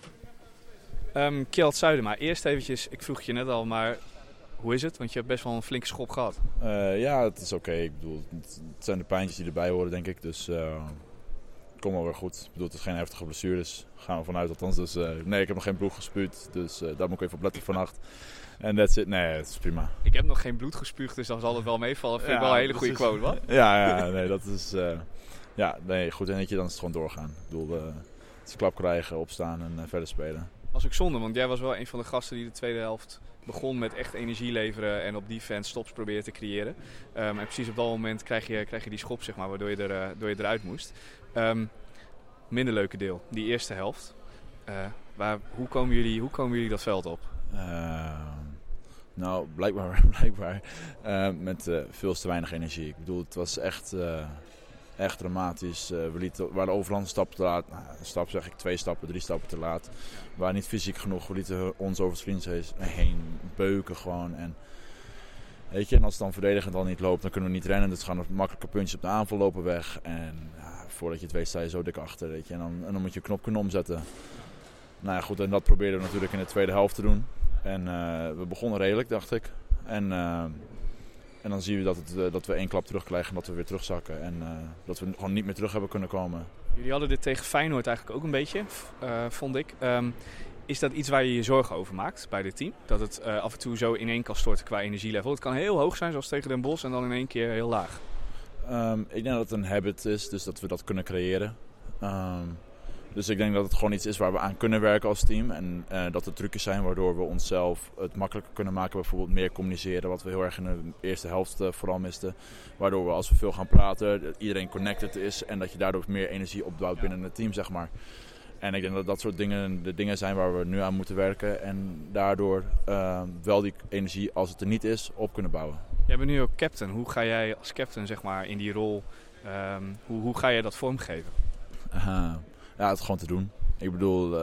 um, Kjeld Zuidema, eerst eventjes, ik vroeg je net al, maar hoe is het? Want je hebt best wel een flinke schop gehad. Eh, ja, het is oké. Ik bedoel, het het zijn de pijntjes die erbij horen, denk ik. Dus kom wel weer goed. Ik bedoel, het is geen heftige blessures. Gaan we vanuit althans. Dus eh, nee, ik heb nog geen bloed gespuugd. Dus eh, daar moet ik even op letten vannacht. En that's it. Nee, het is prima. Ik heb nog geen bloed gespuugd, dus dan zal het wel meevallen. Vind ik Ja, wel een hele goede precies. quote, wat? *laughs* Ja, ja, nee, dat is... eh, ja, nee, goed. En je, dan is het gewoon doorgaan. Ik bedoel, het is klap krijgen, opstaan en verder spelen. was ook zonde, want jij was wel een van de gasten die de tweede helft begon met echt energie leveren en op defense stops proberen te creëren. Ehm, en precies op dat moment krijg je, krijg je die schop, zeg maar, waardoor je, er, door je eruit moest. Ehm, minder leuke deel, die eerste helft. Eh, waar, hoe, komen jullie, hoe komen jullie dat veld op? Eh, nou, blijkbaar, *laughs* blijkbaar eh, met eh, veel te weinig energie. Ik bedoel, het was echt, echt dramatisch. We, lieten, we waren overal een stap te laat. Nou, een stap zeg ik, twee stappen, drie stappen te laat. We waren niet fysiek genoeg. We lieten ons over het heen beuken gewoon. En, weet je, en als het dan verdedigend al niet loopt, dan kunnen we niet rennen. Dus gaan er makkelijke puntjes op de aanval lopen weg. En ja, voordat je het weet sta je zo dik achter. Weet je. En, dan, dan moet je knop kunnen omzetten. Nou ja, goed, en dat probeerden we natuurlijk in de tweede helft te doen. En eh, we begonnen redelijk, dacht ik. En, eh, en dan zien we dat, het, eh, dat we één klap terugkrijgen en dat we weer terugzakken. En dat we gewoon niet meer terug hebben kunnen komen. Jullie hadden dit tegen Feyenoord eigenlijk ook een beetje, vond ik. Ehm, is dat iets waar je je zorgen over maakt bij dit team? Dat het eh, af en toe zo in één kan storten qua energielevel? Het kan heel hoog zijn, zoals tegen Den Bosch, en dan in één keer heel laag. Ehm, ik denk dat het een habit is, dus dat we dat kunnen creëren. Ehm, dus ik denk dat het gewoon iets is waar we aan kunnen werken als team. En eh, dat er trucjes zijn waardoor we onszelf het makkelijker kunnen maken. Bijvoorbeeld meer communiceren, wat we heel erg in de eerste helft eh, vooral misten. Waardoor we als we veel gaan praten, dat iedereen connected is. En dat je daardoor meer energie opbouwt binnen het team, zeg maar. En ik denk dat dat soort dingen de dingen zijn waar we nu aan moeten werken. En daardoor ehm, wel die energie, als het er niet is, op kunnen bouwen. Jij bent nu ook captain. Hoe ga jij als captain zeg maar, in die rol, ehm, hoe, hoe ga jij dat vormgeven? Ja, het gewoon te doen. Ik bedoel, eh,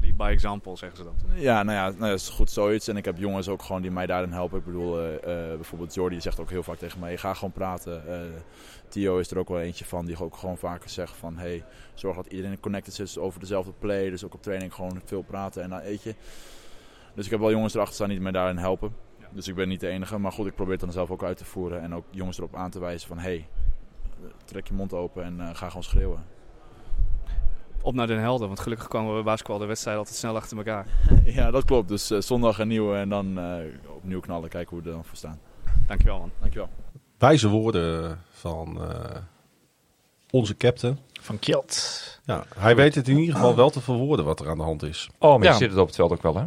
Lead by example, zeggen ze dat. ja, nou ja, nou, dat is goed zoiets. En ik heb jongens ook gewoon die mij daarin helpen. Ik bedoel, eh, bijvoorbeeld Jordi zegt ook heel vaak tegen mij, ga gewoon praten. Theo is er ook wel eentje van, die ook gewoon vaker zegt van, hey, zorg dat iedereen connected is over dezelfde play. Dus ook op training gewoon veel praten en dan eet je. Dus ik heb wel jongens erachter staan die mij daarin helpen. Dus ik ben niet de enige. Maar goed, ik probeer het dan zelf ook uit te voeren. En ook jongens erop aan te wijzen van, hey, trek je mond open en eh, ga gewoon schreeuwen. Op naar Den Helder, want gelukkig komen we bij basketbal de wedstrijd altijd snel achter elkaar. *laughs* Ja, dat klopt. Dus eh, zondag een nieuwe en dan eh, opnieuw knallen. Kijken hoe we er dan voor staan. Dankjewel man. Dankjewel. Wijze woorden van eh, onze captain. Van Kjeld. Ja, hij weet het in ieder geval wel te verwoorden wat er aan de hand is. Oh, maar Ja. je ziet het op het veld ook wel, hè?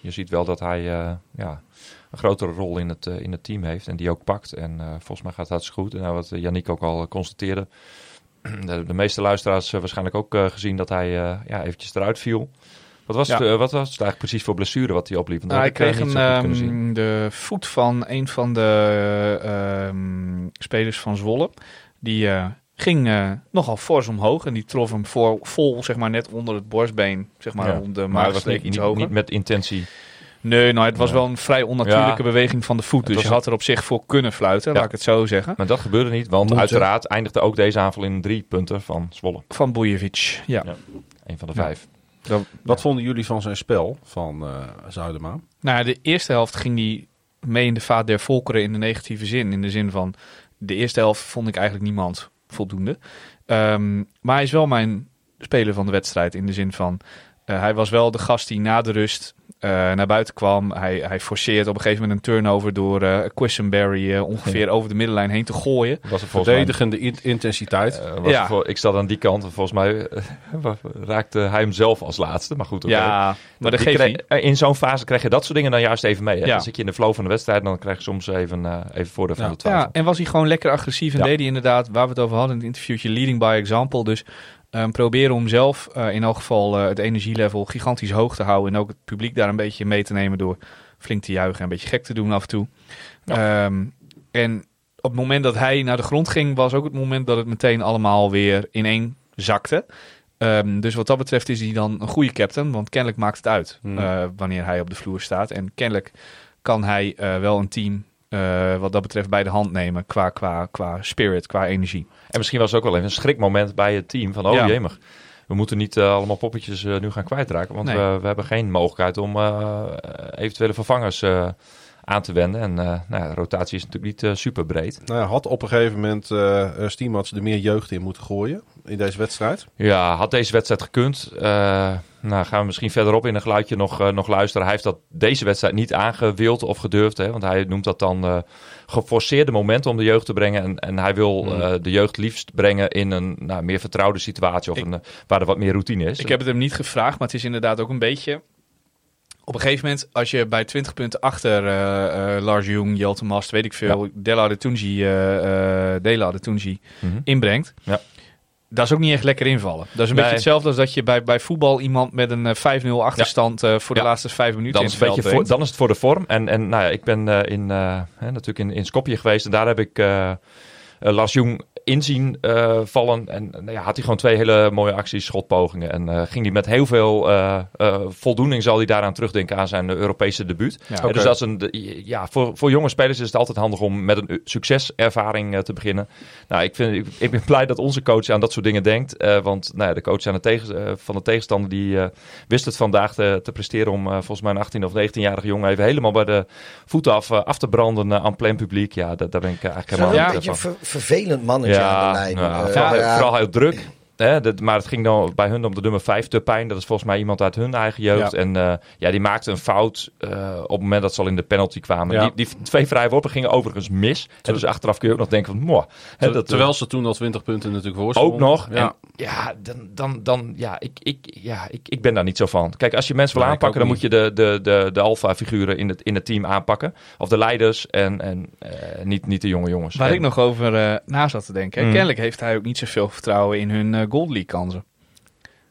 Je ziet wel dat hij eh, ja, een grotere rol in het, eh, in het team heeft en die ook pakt. En eh, volgens mij gaat het hartstikke goed. En nou, wat Yannick ook al constateerde, *clears throat* de, de meeste luisteraars waarschijnlijk ook gezien dat hij eh, ja, eventjes eruit viel. Wat was, Ja. het, eh, wat was het eigenlijk precies voor blessure wat hij opliep? Want Nou, hij ik, kreeg eh, een, ehm, de voet van een van de ehm, spelers van Zwolle. Die eh, ging eh, nogal fors omhoog. En die trof hem voor, vol, zeg maar, net onder het borstbeen. Zeg maar, Ja. om de Maar was niet, iets niet, hoger. niet met intentie. Nee, nou, het was wel een vrij onnatuurlijke Ja. beweging van de voet. Dus je had er op zich voor kunnen fluiten, Ja. laat ik het zo zeggen. Maar dat gebeurde niet, want Moeten. uiteraard eindigde ook deze aanval in drie punten van Zwolle. Van Bojevic, ja. Ja. Een van de Ja. Wat vonden jullie van zijn spel van eh Zuidema? Nou, de eerste helft ging hij mee in de vaat der volkeren in de negatieve zin. In de zin van, de eerste helft vond ik eigenlijk niemand voldoende. Ehm, maar hij is wel mijn speler van de wedstrijd. In de zin van, eh, hij was wel de gast die na de rust naar buiten kwam. Hij, hij forceert op een gegeven moment een turnover door eh Quisenberry eh, ongeveer over de middenlijn heen te gooien. Was mij Verdedigende in- intensiteit. Eh, was Ja. voor- ik zat aan die kant en volgens mij eh, *laughs* raakte hij hem zelf als laatste. Maar goed. Ja, maar dat geeft eh, In zo'n fase krijg je dat soort dingen dan juist even mee. Hè? Ja. Dan zit je in de flow van de wedstrijd en dan krijg je soms even, eh even voordeel van Ja. de twijfel. Ja, en was hij gewoon lekker agressief en Ja. deed hij inderdaad, waar we het over hadden in het interviewtje, leading by example. Dus ehm, proberen om zelf eh, in elk geval eh, het energielevel gigantisch hoog te houden. En ook het publiek daar een beetje mee te nemen door flink te juichen en een beetje gek te doen af en toe. Ehm, en op het moment dat hij naar de grond ging, was ook het moment dat het meteen allemaal weer ineen zakte. Ehm, dus wat dat betreft is hij dan een goede captain, want kennelijk maakt het uit Hmm. eh, wanneer hij op de vloer staat. En kennelijk kan hij wel een team eh, wat dat betreft bij de hand nemen qua, qua, qua spirit, qua energie. En misschien was het ook wel even een schrikmoment bij het team. Van, oh Ja. jemig, we moeten niet eh, allemaal poppetjes eh, nu gaan kwijtraken. Want Nee. we, we hebben geen mogelijkheid om eh, eventuele vervangers eh, aan te wenden. En eh, nou ja, de rotatie is natuurlijk niet super breed. Nou, ja, had op een gegeven moment eh Stiemats er meer jeugd in moeten gooien in deze wedstrijd. Ja, had deze wedstrijd gekund. Nou, gaan we misschien verderop in een geluidje nog, eh, nog luisteren. Hij heeft dat deze wedstrijd niet aangewild of gedurfd. Hè, want hij noemt dat dan eh, geforceerde momenten om de jeugd te brengen. En, en hij wil Hmm. eh, de jeugd liefst brengen in een nou, meer vertrouwde situatie. Of Ik- een, waar er wat meer routine is. Ik heb het hem niet gevraagd, maar het is inderdaad ook een beetje... Op een gegeven moment, als je bij 20 punten achter Lars Jong, Jelte Mast, weet ik veel, Dela de Tunji, Dela de Tunji inbrengt. Ja. Dat is ook niet echt lekker invallen. Dat is een Nee. beetje hetzelfde als dat je bij, bij voetbal iemand met een eh, 5-0 achterstand eh, voor de Ja. laatste vijf minuten Dan is, het beetje voor, dan is het voor de vorm. En, en nou ja, ik ben eh, in, eh, hè, natuurlijk in, in Skopje geweest. En daar heb ik eh, eh, Lars Jong inzien eh, vallen. En nou ja, had hij gewoon twee hele mooie acties, schotpogingen. En eh, ging hij met heel veel eh, eh, voldoening, zal hij daaraan terugdenken aan zijn Europese debuut. Ja. Ja, Dus dat is een, ja, voor, voor jonge spelers is het altijd handig om met een succeservaring te beginnen. Nou, ik, vind, ik, ik ben *laughs* blij dat onze coach aan dat soort dingen denkt. eh, want nou ja, de coach aan de tegen, van de tegenstander die wist het vandaag te, te presteren om volgens mij een 18 of 19-jarige jongen even helemaal bij de voeten af, af te branden aan plein publiek. Ja, daar ben ik eigenlijk helemaal een beetje van. een ver- vervelend mannetje aan de lijn. ja, Eh, vooral, ja, vooral heel druk. Hè, dat, maar het ging dan bij hun om de nummer 5 te pijn. Dat is volgens mij iemand uit hun eigen jeugd. Ja. En eh, ja, die maakte een fout eh, op het moment dat ze al in de penalty kwamen. Ja. Die, die twee vrije worpen gingen overigens mis. En dus achteraf kun je ook nog denken van... Moh, hè, dat, terwijl ze toen al 20 punten natuurlijk voor ook nog. Ja. En ja, dan, dan, dan, ja, ik, ik, ja ik, ik ben daar niet zo van. Kijk, als je mensen wil aanpakken, dan moet je de, de, de, de alfa-figuren in het, in het team aanpakken. Of de leiders en, en eh, niet, niet de jonge jongens. Waar En- ik nog over eh, na zat te denken. Mm. Kennelijk heeft hij ook niet zoveel vertrouwen in hun eh, Gold League kansen.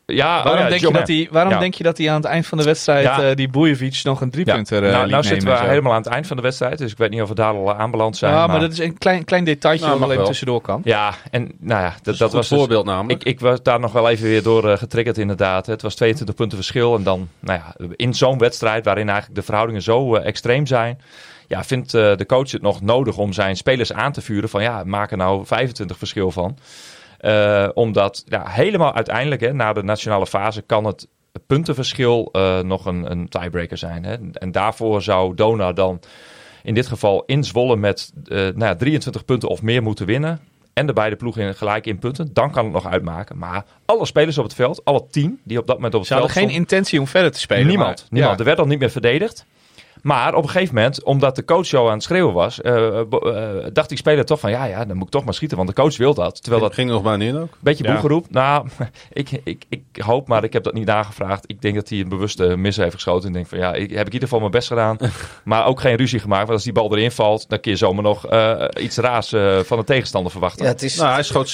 ja, oh waarom ja, denk, je dat hij, waarom Ja. denk je dat hij aan het eind van de wedstrijd Ja. eh, die Bojevic nog een driepunter eh nou, liet nou zitten nemen we helemaal aan het eind van de wedstrijd. Dus ik weet niet of we daar al aanbeland zijn. Ja, maar, dat is een klein, klein detailtje Nou, wat even tussendoor kan. Ja, en nou ja, dat, Dat, dat was dus- voorbeeld namelijk. Ik, ik was daar nog wel even weer door eh, getriggerd inderdaad. Het was 22 punten verschil. En dan, nou ja, in zo'n wedstrijd waarin eigenlijk de verhoudingen zo extreem zijn... Ja, vindt de coach het nog nodig om zijn spelers aan te vuren van... ja, maak er nou 25 verschil van. Eh, omdat ja, helemaal uiteindelijk, hè, na de nationale fase... kan het puntenverschil eh, nog een, een tiebreaker zijn. Hè? En daarvoor zou Dona dan in dit geval in Zwolle met eh, nou ja, 23 punten of meer moeten winnen. En de beide ploegen gelijk in punten. Dan kan het nog uitmaken. Maar alle spelers op het veld, alle tien die op dat moment op het Ze hadden veld geen intentie om verder te spelen. Niemand. maar- niemand. Ja. Er werd al niet meer verdedigd. Maar op een gegeven moment, omdat de coach zo aan het schreeuwen was, eh, eh, dacht die speler toch van ja, ja, dan moet ik toch maar schieten, want de coach wil dat. Terwijl dat ging nog bijna in ook. beetje Ja. boegeroep. Nou, *laughs* ik, ik, ik hoop, maar ik heb dat niet nagevraagd. Ik denk dat hij een bewuste mis heeft geschoten. En denk van ja, ik heb ik in ieder geval mijn best gedaan. *laughs* maar ook geen ruzie gemaakt. Want als die bal erin valt, dan kun je zomaar nog eh, iets raars eh, van de tegenstander verwachten. Ja, het is, Nou, hij schoot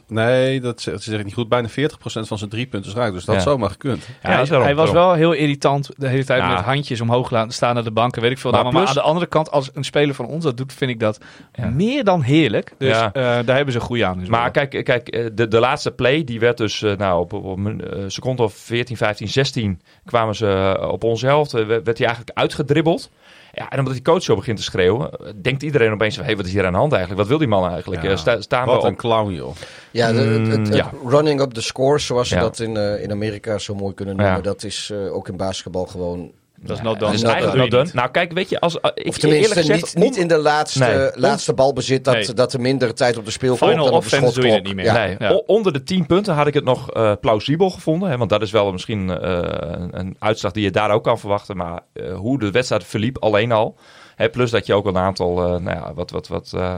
60%. Nee, dat zeg, dat zeg ik niet goed. Bijna 40% van zijn drie punten raakt. Dus dat had Ja. zomaar gekund. Ja, Ja, hij, daarom, hij was wel heel irritant de hele tijd Ja. met handjes omhoog laten staan naar de banken, weet ik veel. Maar allemaal. Maar, plus- aan de andere kant, als een speler van ons dat doet, vind ik dat Ja. meer dan heerlijk. Dus Ja. eh, daar hebben ze goed aan. Dus Maar wel. kijk, kijk eh, de, de laatste play, die werd dus eh, nou, op, een seconde of 14, 15, 16 kwamen ze op onze helft. werd hij eigenlijk uitgedribbeld. Ja, en omdat die coach zo begint te schreeuwen, denkt iedereen opeens van, hé, wat is hier aan de hand eigenlijk? Wat wil die man eigenlijk? Ja. Sta- staan Wat we een op... clown, joh. ja, de- het, het- Mm, het ja. running up the scores, zoals ze Ja. dat in, in Amerika zo mooi kunnen noemen. Ja. Dat is eh, ook in basketbal gewoon... dat is not Dat done. is not eigenlijk done. not done. Nou, kijk, weet je, als, eh, ik, Of tenminste, eerlijk gezegd, niet, niet in de laatste, Nee. laatste balbezit dat, Nee. dat er minder tijd op de speel komt Final offense doe je het schotklok. niet meer. Ja. Nee, Ja. onder de 10 punten had ik het nog eh, plausibel gevonden. Hè, want dat is wel misschien eh, een, een uitslag die je daar ook kan verwachten. Maar hoe de wedstrijd verliep, alleen al. Hè, plus dat je ook een aantal eh, nou ja, wat, wat, wat eh,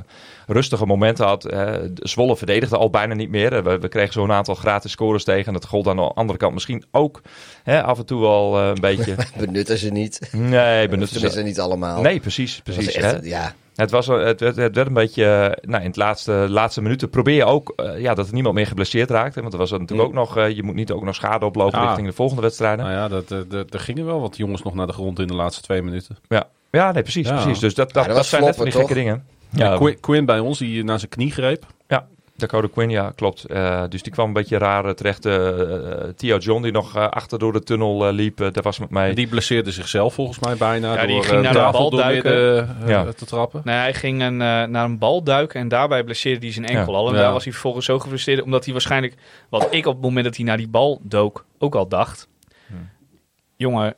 rustige momenten had. hè. Zwolle verdedigde al bijna niet meer. Eh, We, we kregen zo'n aantal gratis scores tegen. Dat gold aan de andere kant misschien ook hè, af en toe wel eh, een beetje. *laughs* Benutten ze niet. Nee, benutten ze. niet allemaal. Nee, precies. Precies echt, hè. ja. Het, was, het, werd, het werd een beetje, nou, in het laatste, laatste minuten probeer je ook ja, dat er niemand meer geblesseerd raakt. Hè, want er was natuurlijk Mm. ook nog, eh, je moet niet ook nog schade oplopen richting de volgende wedstrijden. Nou ja, dat, dat, dat- er gingen wel wat jongens nog naar de grond in de laatste twee minuten. Ja, ja nee, precies, Ja. precies. Dus dat, dat, dat dat zijn net van die gekke dingen. Ja, Ja, Quinn, Quinn bij ons, die naar zijn knie greep. Dakota Quinn, ja, klopt. Eh, dus die kwam een beetje raar eh, terecht. eh eh, Theo John, die nog eh, achter door de tunnel eh, liep, eh, daar was met mij. Die blesseerde zichzelf volgens mij bijna. Ja, die door, ging eh, naar de bal duiken. eh, Ja. te trappen. Nee, hij ging een, eh, naar een bal duiken en daarbij blesseerde hij zijn enkel Ja. al. En Ja. daar was hij vervolgens zo gefrustreerd, omdat hij waarschijnlijk, wat ik op het moment dat hij naar die bal dook, ook al dacht. Jongen,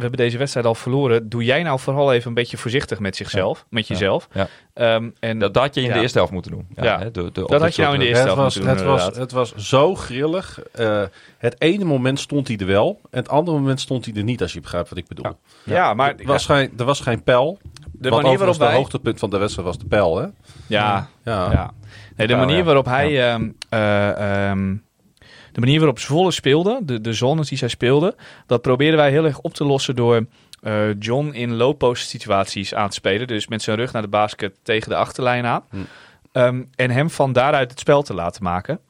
we hebben deze wedstrijd al verloren. Doe jij nou vooral even een beetje voorzichtig met zichzelf, met jezelf. Ja. Ehm, en Dat, dat had je in Ja. de eerste helft moeten doen. Ja. hè, de- de- Dat had je nou in de eerste helft was, moeten het, doen, was, het was zo grillig. Eh, het ene moment stond hij er wel. En het andere moment stond hij er niet, als je begrijpt wat ik bedoel. ja, maar Er, was geen, er was geen pijl. de manier waarop de wij... hoogtepunt van de wedstrijd was de pijl, hè? Ja, Ja. Ja. Nee, de manier ja. waarop hij. ehm, eh, ehm, de manier waarop Zwolle speelde, de, de zones die zij speelden, dat probeerden wij heel erg op te lossen door eh, John in low-post situaties aan te spelen. Dus met zijn rug naar de basket tegen de achterlijn aan. Hm. Ehm, en hem van daaruit het spel te laten maken.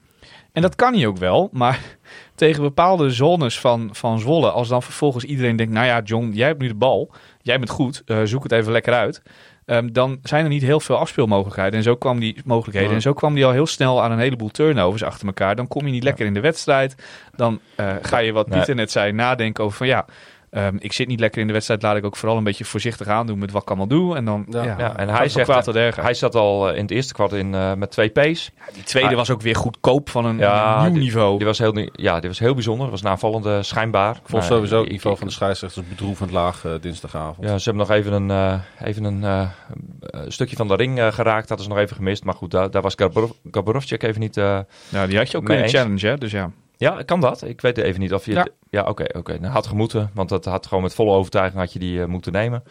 En dat kan hij ook wel, maar *laughs* tegen bepaalde zones van, van Zwolle, als dan vervolgens iedereen denkt, nou ja, John, jij hebt nu de bal, jij bent goed, eh, zoek het even lekker uit. Ehm, dan zijn er niet heel veel afspeelmogelijkheden. En zo kwam die mogelijkheden. Ja. En zo kwam die al heel snel aan een heleboel turnovers achter elkaar. Dan kom je niet lekker in de wedstrijd. Dan eh, ga je, wat. Pieter net zei, nadenken over van ja. Ehm, ik zit niet lekker in de wedstrijd. Laat ik ook vooral een beetje voorzichtig aandoen met wat ik allemaal doe. En dan Ja. ja, Ja, en hij zegt, kwaad hij zat al eh, in het eerste kwart in eh, met twee P's. die tweede hij- was ook weer goedkoop van een Ja, nieuw die- niveau. Die was heel, ja, die was heel bijzonder. Dat was een aanvallende schijnbaar. Ik vond Nou, sowieso het niveau van de scheidsrechters bedroevend laag eh, dinsdagavond. Ja, ze hebben nog even een, eh, even een stukje van de ring geraakt. Dat is nog even gemist. Maar goed, daar, daar was Gaborovcik even niet... eh, ja, die had je ook kunnen eens. challengen. hè, Dus ja. Ja, kan dat? Ik weet even niet of je... Ja. oké, oké. Nou, had gemoeten, want dat had gewoon met volle overtuiging had je die eh, moeten nemen.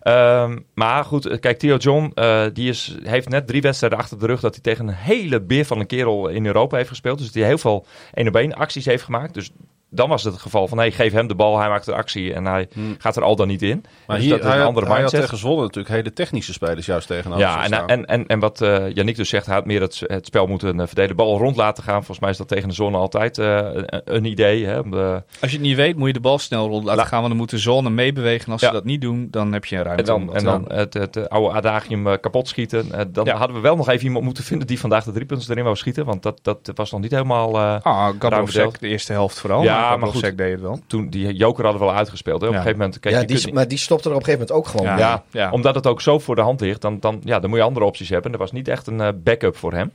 Ehm, maar goed, eh, kijk, Theo John, eh, die is, heeft net drie wedstrijden achter de rug dat hij tegen een hele beer van een kerel in Europa heeft gespeeld. Dus die heel veel één op één acties heeft gemaakt. Dus dan was het het geval van, hey, geef hem de bal, hij maakt de actie en hij Hmm. gaat er al dan niet in. Maar Dus hier, dat hij, een andere hij had tegen Zwolle natuurlijk hele technische spelers juist tegenover Ja, en, staan. en, en, en wat eh Yannick dus zegt, hij had meer het, het spel moeten uh, verdelen. Bal rond laten gaan. Volgens mij is dat tegen de zone altijd eh, een, een idee. Hè, om de- Als je het niet weet, moet je de bal snel rond laten La- gaan. Want dan moet de zone meebewegen. En als Ja. ze dat niet doen, dan heb je een ruimte. En dan, om dat en dan het, het, eh, oude adagium eh, kapot schieten. Eh, dan Ja. hadden we wel nog even iemand moeten vinden die vandaag de drie punten erin wou schieten. Want dat, dat was nog niet helemaal... eh, Ah, Gabrovsek, de eerste helft vooral. Ja, Ja, maar goed. Deed het wel. toen die joker hadden we wel uitgespeeld. Hè. Op Ja. een gegeven moment... Kijk, ja, je die, kunt maar die stopte er op een gegeven moment ook gewoon Ja. mee. ja, Ja. omdat het ook zo voor de hand ligt, dan, dan, ja, dan moet je andere opties hebben. Er was niet echt een eh, backup voor hem.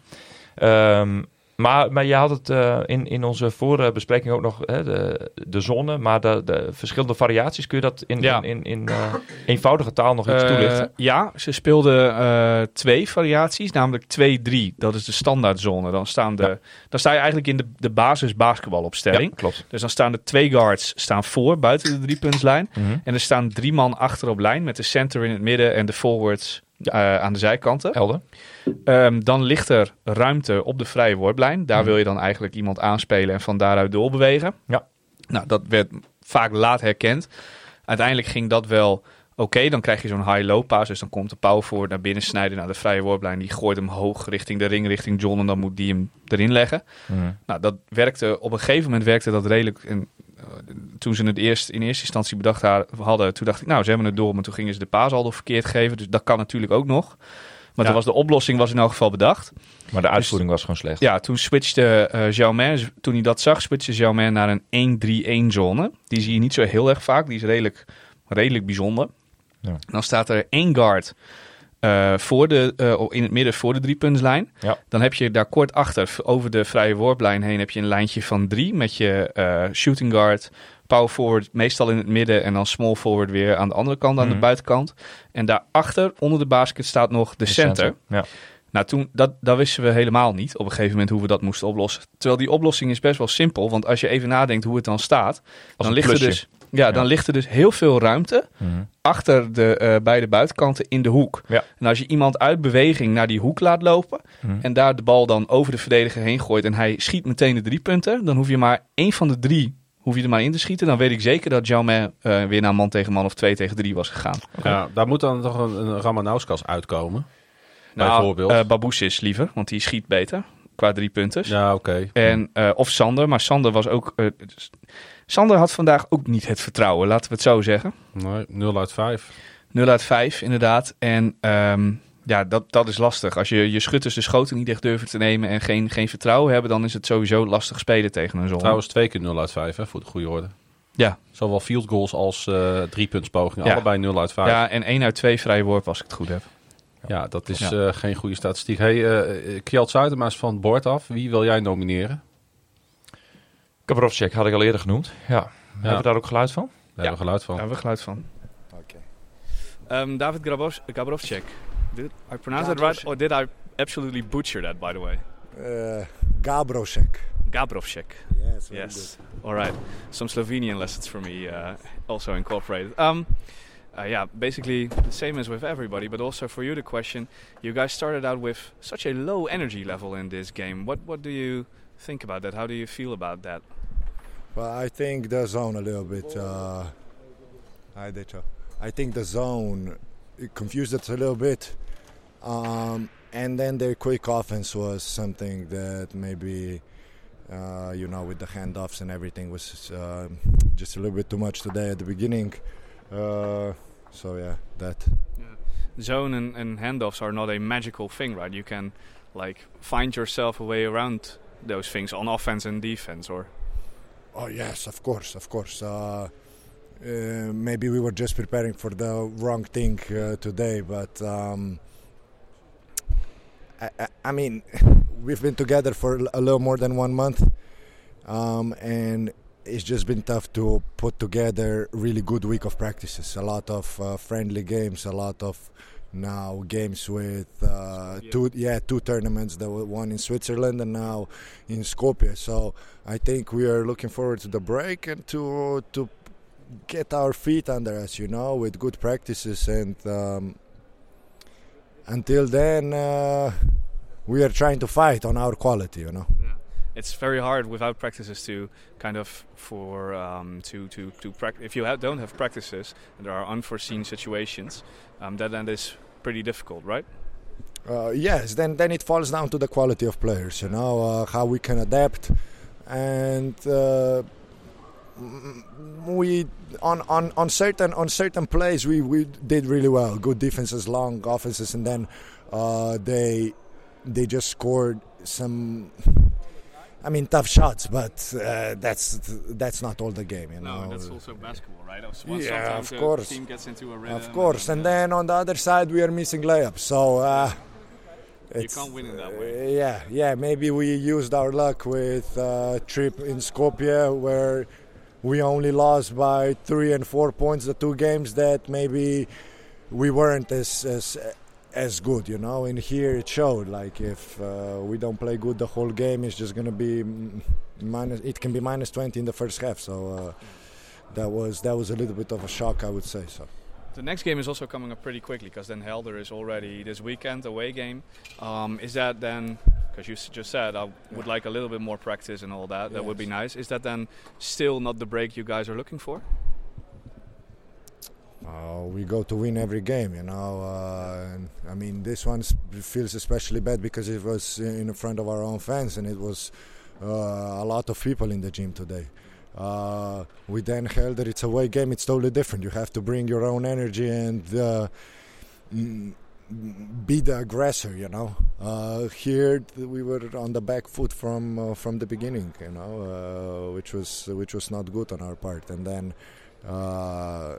Ehm, Maar, maar je had het eh, in, in onze voorbespreking ook nog, hè, de, de zone, maar de, de verschillende variaties. Kun je dat in, Ja. in, in, in eh, eenvoudige taal nog iets Eh, toelichten? ja, ze speelden twee variaties, namelijk 2-3. Dat is de standaardzone. Dan, staan de, dan sta je eigenlijk in de, de basis basketbalopstelling. Ja, klopt. Dus dan staan de twee guards staan voor, buiten de driepuntslijn. Mhm. En er staan drie man achter op lijn met de center in het midden en de forwards eh, aan de zijkanten. Helder. Ehm, dan ligt er ruimte op de vrije worplijn. Daar Mhm. wil je dan eigenlijk iemand aanspelen en van daaruit doorbewegen. Ja. Nou, dat werd vaak laat herkend. Uiteindelijk ging dat wel oké. Dan krijg je zo'n high-low pass. Dus dan komt de power forward naar binnen snijden naar de vrije worplijn. Die gooit hem hoog richting de ring, richting John. En dan moet die hem erin leggen. Mhm. Nou, dat werkte, op een gegeven moment werkte dat redelijk. En, toen ze het eerst in eerste instantie bedacht ha- hadden, toen dacht ik, nou, ze hebben het door, maar toen gingen ze de paas al verkeerd geven. Dus dat kan natuurlijk ook nog. Maar Ja. was de oplossing was in elk geval bedacht. Maar de uitvoering was gewoon slecht. Ja, toen switchte eh Jaumain, toen hij dat zag, switchte Jaumain naar een 1-3-1 zone. Die zie je niet zo heel erg vaak. Die is redelijk, redelijk bijzonder. Ja. Dan staat er één guard eh, voor de, eh, in het midden voor de driepuntslijn. Ja. Dan heb je daar kort achter, over de vrije worplijn heen, heb je een lijntje van drie met je eh, shooting guard, power forward, meestal in het midden en dan small forward weer aan de andere kant, aan Mhm. de buitenkant. En daarachter, onder de basket, staat nog de, De center. Ja. Nou, toen, dat, dat wisten we helemaal niet op een gegeven moment hoe we dat moesten oplossen. Terwijl die oplossing is best wel simpel, want als je even nadenkt hoe het dan staat, dan een ligt, er plusje. dus, ja, dan ligt er dus heel veel ruimte Mhm. achter de eh, beide buitenkanten in de hoek. Ja. En als je iemand uit beweging naar die hoek laat lopen Mhm. en daar de bal dan over de verdediger heen gooit en hij schiet meteen de drie punten, dan hoef je maar één van de drie hoef je er maar in te schieten. Dan weet ik zeker dat Jaume eh weer naar man tegen man of twee tegen drie was gegaan. Ja, daar moet dan toch een, een Ramanauskas uitkomen. Nou, Bijvoorbeeld. eh Baboussis liever, want die schiet beter qua drie punten. Ja, oké. En, eh, of Sander, maar Sander was ook. eh, Sander had vandaag ook niet het vertrouwen, laten we het zo zeggen. Nee, 0 uit 5. 0 uit 5, inderdaad. En ehm, ja, dat, dat is lastig. Als je je schutters de schoten niet echt durven te nemen en geen, geen vertrouwen hebben, dan is het sowieso lastig spelen tegen een zon. Trouwens, twee keer 0 uit 5, hè, voor de goede orde. Ja. Zowel field goals als eh driepuntspogingen. Ja. Allebei 0 uit 5. Ja, ja, en 1 uit 2 vrije worp als ik het goed heb. dat is Ja. eh, geen goede statistiek. Hey, eh Kjeld Zuidema is van het bord af. Wie wil jij nomineren? Kabrovcek had ik al eerder genoemd. Ja. Hebben we daar ook geluid van? Daar hebben we geluid van. Daar hebben we geluid van. Um, David Grabos- Gabrovcek. Did I pronounce that right? Or did I absolutely butcher that, by the way? Uh, Gabrosek. Gabrovcek. Yes. Yes. All right. Some Slovenian lessons for me uh, also incorporated. Um, uh, yeah, basically the same as with everybody, but also for you the question. You guys started out with such a low energy level in this game. What what do you think about that? How do you feel about that? Well, I think the zone a little bit. Uh, Decho. I think the zone it confused us a little bit. Um, and then their quick offense was something that maybe, uh, you know, with the handoffs and everything was uh, just a little bit too much today at the beginning. Uh, so yeah, that. Zone and, and handoffs are not a magical thing, right? You can like find yourself a way around those things on offense and defense, or Oh yes, of course, of course. Uh, uh, maybe we were just preparing for the wrong thing uh, today, but um, I, I, I mean, *laughs* we've been together for a little more than one month, um, and it's just been tough to put together really good week of practices. A lot of uh, friendly games, a lot of now games with uh, two yeah two tournaments. There were one in Switzerland and now in Skopje. So I think we are looking forward to the break and to to get our feet under us, you know, with good practices. And um, until then, uh, we are trying to fight on our quality, you know. It's very hard without practices to kind of for um, to to to practice. If you ha- don't have practices and there are unforeseen situations, um, that then is pretty difficult, right? Uh, yes, then then it falls down to the quality of players, you know, uh, how we can adapt, and uh, we on, on, on certain on certain plays we, we did really well. Good defenses, long offenses, and then uh, they they just scored some. I mean, tough shots, but uh, that's that's not all the game, you know. That's also basketball, right? Yeah, of course. team gets into a rhythm. Of course, and then on the other side we are missing layups. So uh, it's, can't win in that uh, way. yeah, yeah. Maybe we used our luck with uh, trip in Skopje where we only lost by three and four points the two games that maybe we weren't as as as good, you know. And here it showed. Like if uh, we don't play good the whole game, it's just gonna be mm, minus. It can be minus twenty in the first half. So uh, that was that was a little bit of a shock, I would say. So. The next game is also coming up pretty quickly because then Helder is already this weekend away game. Um, is that then because you just said I would like a little bit more practice and all that? That would be nice. Is that then still not the break you guys are looking for? Uh, we go to win every game, you know. Uh, and, I mean, this one feels especially bad because it was in front of our own fans, and it was uh, a lot of people in the gym today. Uh, then Dan that it's a away game. It's totally different. You have to bring your own energy and uh, be the aggressor. You know. Uh, here we were on the back foot from from the beginning. You know, which was which was not good on our part, and then. Uh,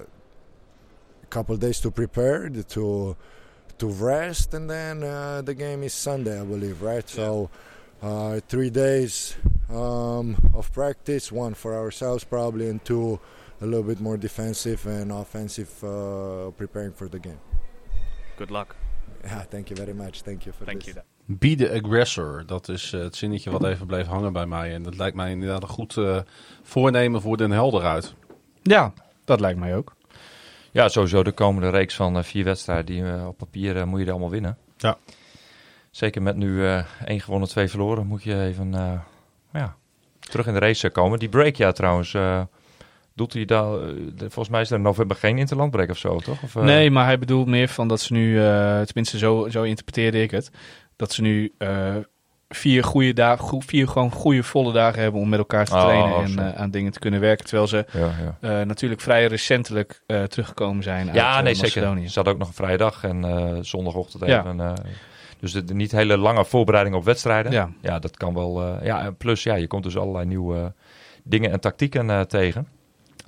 couple days to prepare to to rest and then uh, the game is Sunday I believe right so uh, three days um, of practice one for ourselves probably and two a little bit more defensive and offensive uh, preparing for the game Good luck. yeah thank you very much thank you for Thank this. you. Be the aggressor. Dat is eh, het zinnetje wat even bleef hangen bij mij. En dat lijkt mij inderdaad een goed eh, voornemen voor Den Helder uit. Ja, dat lijkt mij ook. Ja, sowieso de komende reeks van eh, vier wedstrijden. Die, eh, op papier eh, moet je er allemaal winnen. Ja. Zeker met nu eh één gewonnen, twee verloren. Moet je even eh, ja, terug in de race komen. Die break, ja trouwens. eh, doet hij daar... de- volgens mij is er in november geen interlandbreak of zo, toch? Of, eh, Nee, maar hij bedoelt meer van dat ze nu, eh, tenminste zo, zo interpreteerde ik het, dat ze nu eh, vier goede dagen, vier gewoon goede volle dagen hebben om met elkaar te Oh, trainen oh, en eh, aan dingen te kunnen werken. Terwijl ze Ja, ja. eh, natuurlijk vrij recentelijk eh, teruggekomen zijn uit Ja, eh, nee, zeker. Ze hadden ook nog een vrije dag en zondagochtend Ja. even. dus de, de niet hele lange voorbereiding op wedstrijden. Ja. Ja, dat kan wel. ja, en plus, ja, je komt dus allerlei nieuwe dingen en tactieken tegen.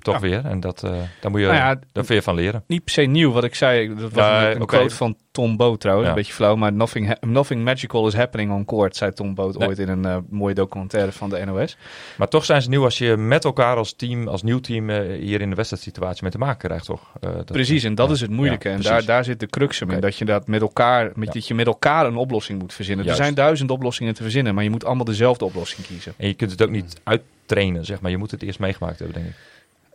Toch Ja. weer. En dat, eh daar moet je, Nou ja, daar je van leren. Niet per se nieuw, wat ik zei. Dat was een, quote van Tom Boot trouwens. Een beetje flauw, maar nothing, nothing magical is happening on court, zei Tom Boot Nee. ooit in een eh, mooie documentaire van de NOS. Maar toch zijn ze nieuw als je met elkaar als team, als nieuw team, eh, hier in de wedstrijdsituatie mee te maken krijgt, toch? Dat- precies, en dat is het moeilijke. En daar, daar zit de crux in. Dat je dat met elkaar, met, dat je met elkaar een oplossing moet verzinnen. Juist. Er zijn duizend oplossingen te verzinnen, maar je moet allemaal dezelfde oplossing kiezen. En je kunt het ook niet uittrainen, zeg maar. Je moet het eerst meegemaakt hebben, denk ik.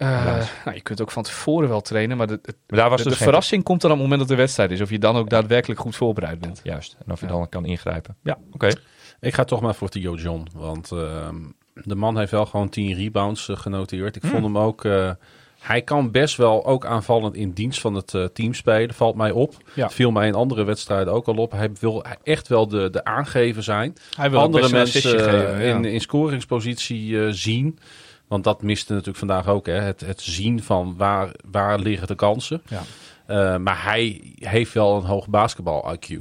Eh, nou, je kunt ook van tevoren wel trainen, maar de, Maar daar was de, dus de verrassing komt dan op het moment dat de wedstrijd is. Of je dan ook daadwerkelijk goed voorbereid bent. Juist. En of je Ja. dan kan ingrijpen. Ja. Oké. Ik ga toch maar voor Theo John. Want ehm, de man heeft wel gewoon 10 rebounds eh, genoteerd. Ik vond hem ook... eh, hij kan best wel ook aanvallend in dienst van het eh, team spelen. Valt mij op. Ja. Het viel mij in andere wedstrijden ook al op. Hij wil echt wel de, de aangever zijn. Hij wil andere mensen assistje geven, ja. in, in scoringspositie eh, zien. Want dat miste natuurlijk vandaag ook. Hè? Het, het zien van waar, waar liggen de kansen. Ja. Eh, maar hij heeft wel een hoog basketbal-IQ.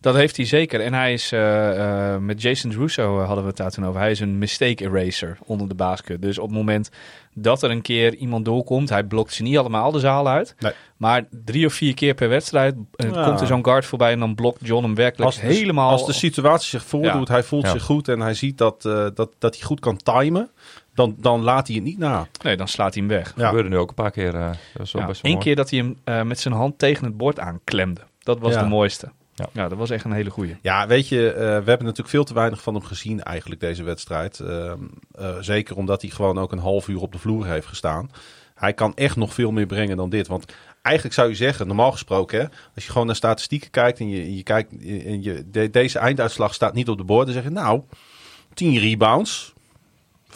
Dat heeft hij zeker. En hij is, eh, eh, met Jason Russo hadden we het daar toen over. Hij is een mistake eraser onder de basket. Dus op het moment dat er een keer iemand doorkomt, hij blokt ze niet allemaal de zaal uit. Nee. Maar drie of vier keer per wedstrijd Ja. komt er zo'n guard voorbij en dan blokt John hem werkelijk Als de, helemaal. als de situatie zich voordoet, hij voelt Ja. zich goed en hij ziet dat, eh, dat, dat hij goed kan timen, dan, dan laat hij het niet na. Nee, dan slaat hij hem weg. Ja. gebeurde nu ook een paar keer. eh, dat is wel Ja, best Eén mooi. keer dat hij hem eh, met zijn hand tegen het bord aanklemde. Dat was Ja. de mooiste. Ja. Ja. dat was echt een hele goeie. Ja, weet je, eh, we hebben natuurlijk veel te weinig van hem gezien eigenlijk deze wedstrijd. Ehm, eh, zeker omdat hij gewoon ook een half uur op de vloer heeft gestaan. Hij kan echt nog veel meer brengen dan dit. Want eigenlijk zou je zeggen, normaal gesproken, hè, als je gewoon naar statistieken kijkt en je, je kijkt en je, de- deze einduitslag staat niet op de bord, dan zeg je nou, 10 rebounds,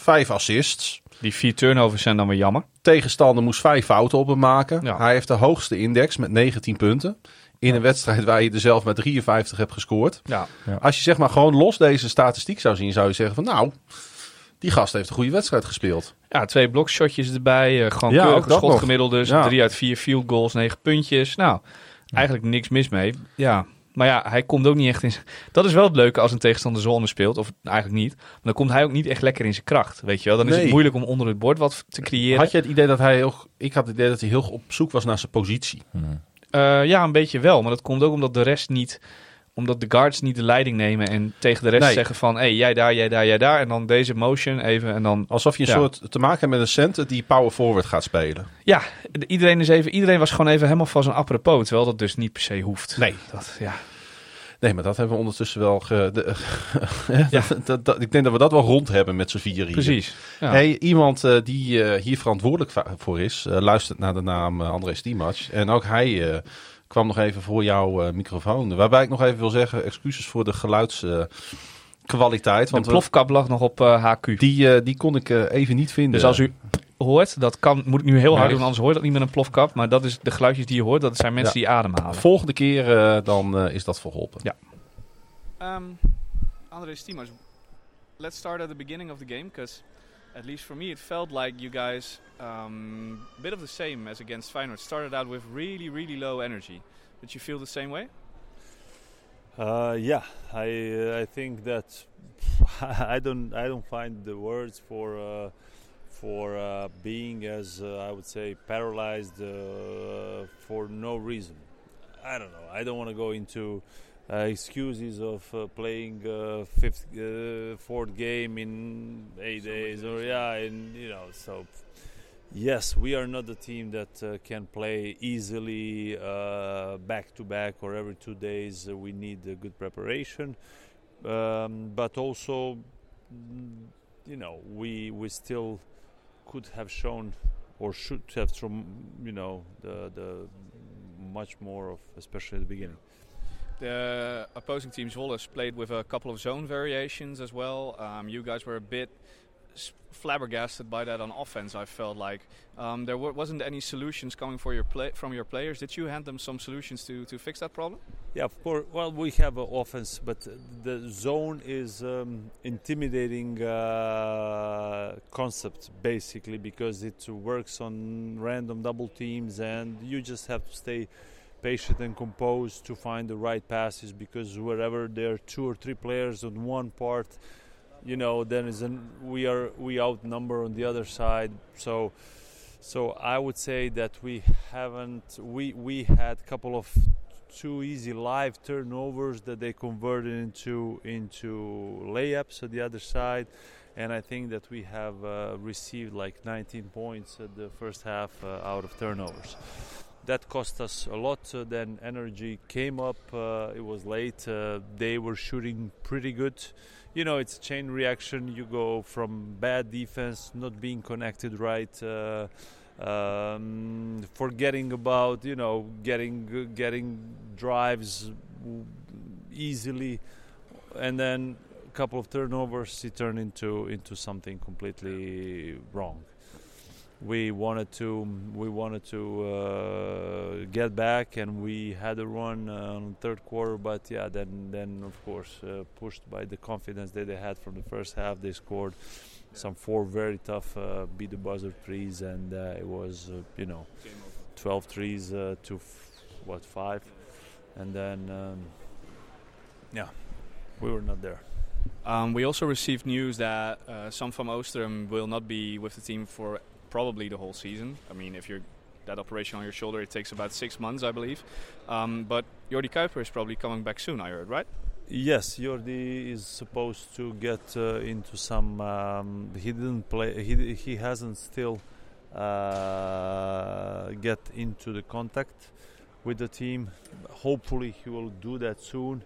5 assists. Die vier turnovers zijn dan weer jammer. Tegenstander moest vijf fouten op hem maken. Ja. Hij heeft de hoogste index met 19 punten. In een wedstrijd waar je er zelf met 53 hebt gescoord. Ja. Als je zeg maar gewoon los deze statistiek zou zien, zou je zeggen van nou, die gast heeft een goede wedstrijd gespeeld. Ja, twee blokshotjes erbij. eh, gewoon Ja, schotgemiddeldes. Ja. Drie uit vier field goals, negen puntjes. Nou, eigenlijk niks mis mee. Ja, maar ja, hij komt ook niet echt in... z- Dat is wel het leuke als een tegenstander zone speelt. Of eigenlijk niet. Maar dan komt hij ook niet echt lekker in zijn kracht. Weet je wel? Dan is het moeilijk om onder het bord wat te creëren. Had je het idee dat hij heel, ik had het idee dat hij heel op zoek was naar zijn positie. Hmm. Eh, ja, een beetje wel. Maar dat komt ook omdat de rest niet omdat de guards niet de leiding nemen en tegen de rest Nee. zeggen van... hé, hey, jij daar, jij daar, jij daar. En dan deze motion even en dan... Alsof je een Ja. soort te maken hebt met een center die power forward gaat spelen. Ja, de- iedereen, is even, iedereen was gewoon even helemaal van zijn apropos. Terwijl dat dus niet per se hoeft. Nee. Dat, ja. Nee, maar dat hebben we ondertussen wel... Ge, de, *laughs* ja. dat, dat, ik denk dat we dat wel rond hebben met z'n vier hier. Precies. Ja. Hey, iemand eh, die eh, hier verantwoordelijk voor is, eh, luistert naar de naam André Stiemac. En ook hij kwam nog even voor jouw eh, microfoon. Waarbij ik nog even wil zeggen, excuses voor de geluidskwaliteit. de want we- plofkap lag nog op eh, HQ. die, eh, die kon ik eh, even niet vinden. Dus als u hoort, dat kan, moet ik nu heel hard Nee. doen, anders hoor je dat niet met een plofkap. Maar dat is de geluidjes die je hoort, dat zijn mensen Ja. die ademhalen. Volgende keer eh, dan eh, is dat verholpen. Ja. Um, Andre Stimas, let's start at the beginning of the game because, at least for me, it felt like you guys, um, a bit of the same as against Feyenoord, started out with really, really low energy. Did you feel the same way? Uh, yeah, I uh, I think that *laughs* I don't I don't find the words for uh, for uh, being as uh, I would say paralyzed uh, for no reason. I don't know. I don't want to go into excuses of uh, playing uh, fifth uh, fourth game in eight days or yeah, and you know so. Yes, we are not the team that uh, can play easily uh, back to back or every two days. Uh, we need a good preparation, um, but also, mm, you know, we we still could have shown or should have shown, you know, the the much more of, especially at the beginning. The opposing team, Zwolle, played with a couple of zone variations as well. Um, you guys were a bit flabbergasted by that on offense. I felt like um, there wa- wasn't any solutions coming for your play- from your players. Did you hand them some solutions to, to fix that problem? Yeah, of course. Well, we have an offense, but the zone is um, intimidating uh, concept basically because it works on random double teams, and you just have to stay patient and composed to find the right passes because wherever there are two or three players on one part, you know, then is an, we are we outnumber on the other side. So. So I would say that we haven't we we had a couple of two easy live turnovers that they converted into into layups at the other side and I think that we have uh, received like 19 points at the first half uh, out of turnovers. That cost us a lot. Uh, then energy came up. Uh, it was late. Uh, they were shooting pretty good. You know, it's a chain reaction. You go from bad defense, not being connected right, uh, um, forgetting about you know getting getting drives easily, and then a couple of turnovers. It turned into into something completely wrong we wanted to we wanted to uh, get back and we had a run uh, on third quarter but yeah then then of course uh, pushed by the confidence that they had from the first half they scored some four very tough uh, beat the buzzer threes and uh, it was uh, you know 12 threes uh, to f- what five? And then um, yeah we were not there. Um, we also received news that uh, Sam van Oostrum will not be with the team for probably the whole season. I mean, if you're that operation on your shoulder, it takes about six months, I believe. Um, but Jordi Kuiper is probably coming back soon, I heard, right? Yes, Jordi is supposed to get uh, into some. Um, he didn't play. He he hasn't still uh, get into the contact with the team. Hopefully, he will do that soon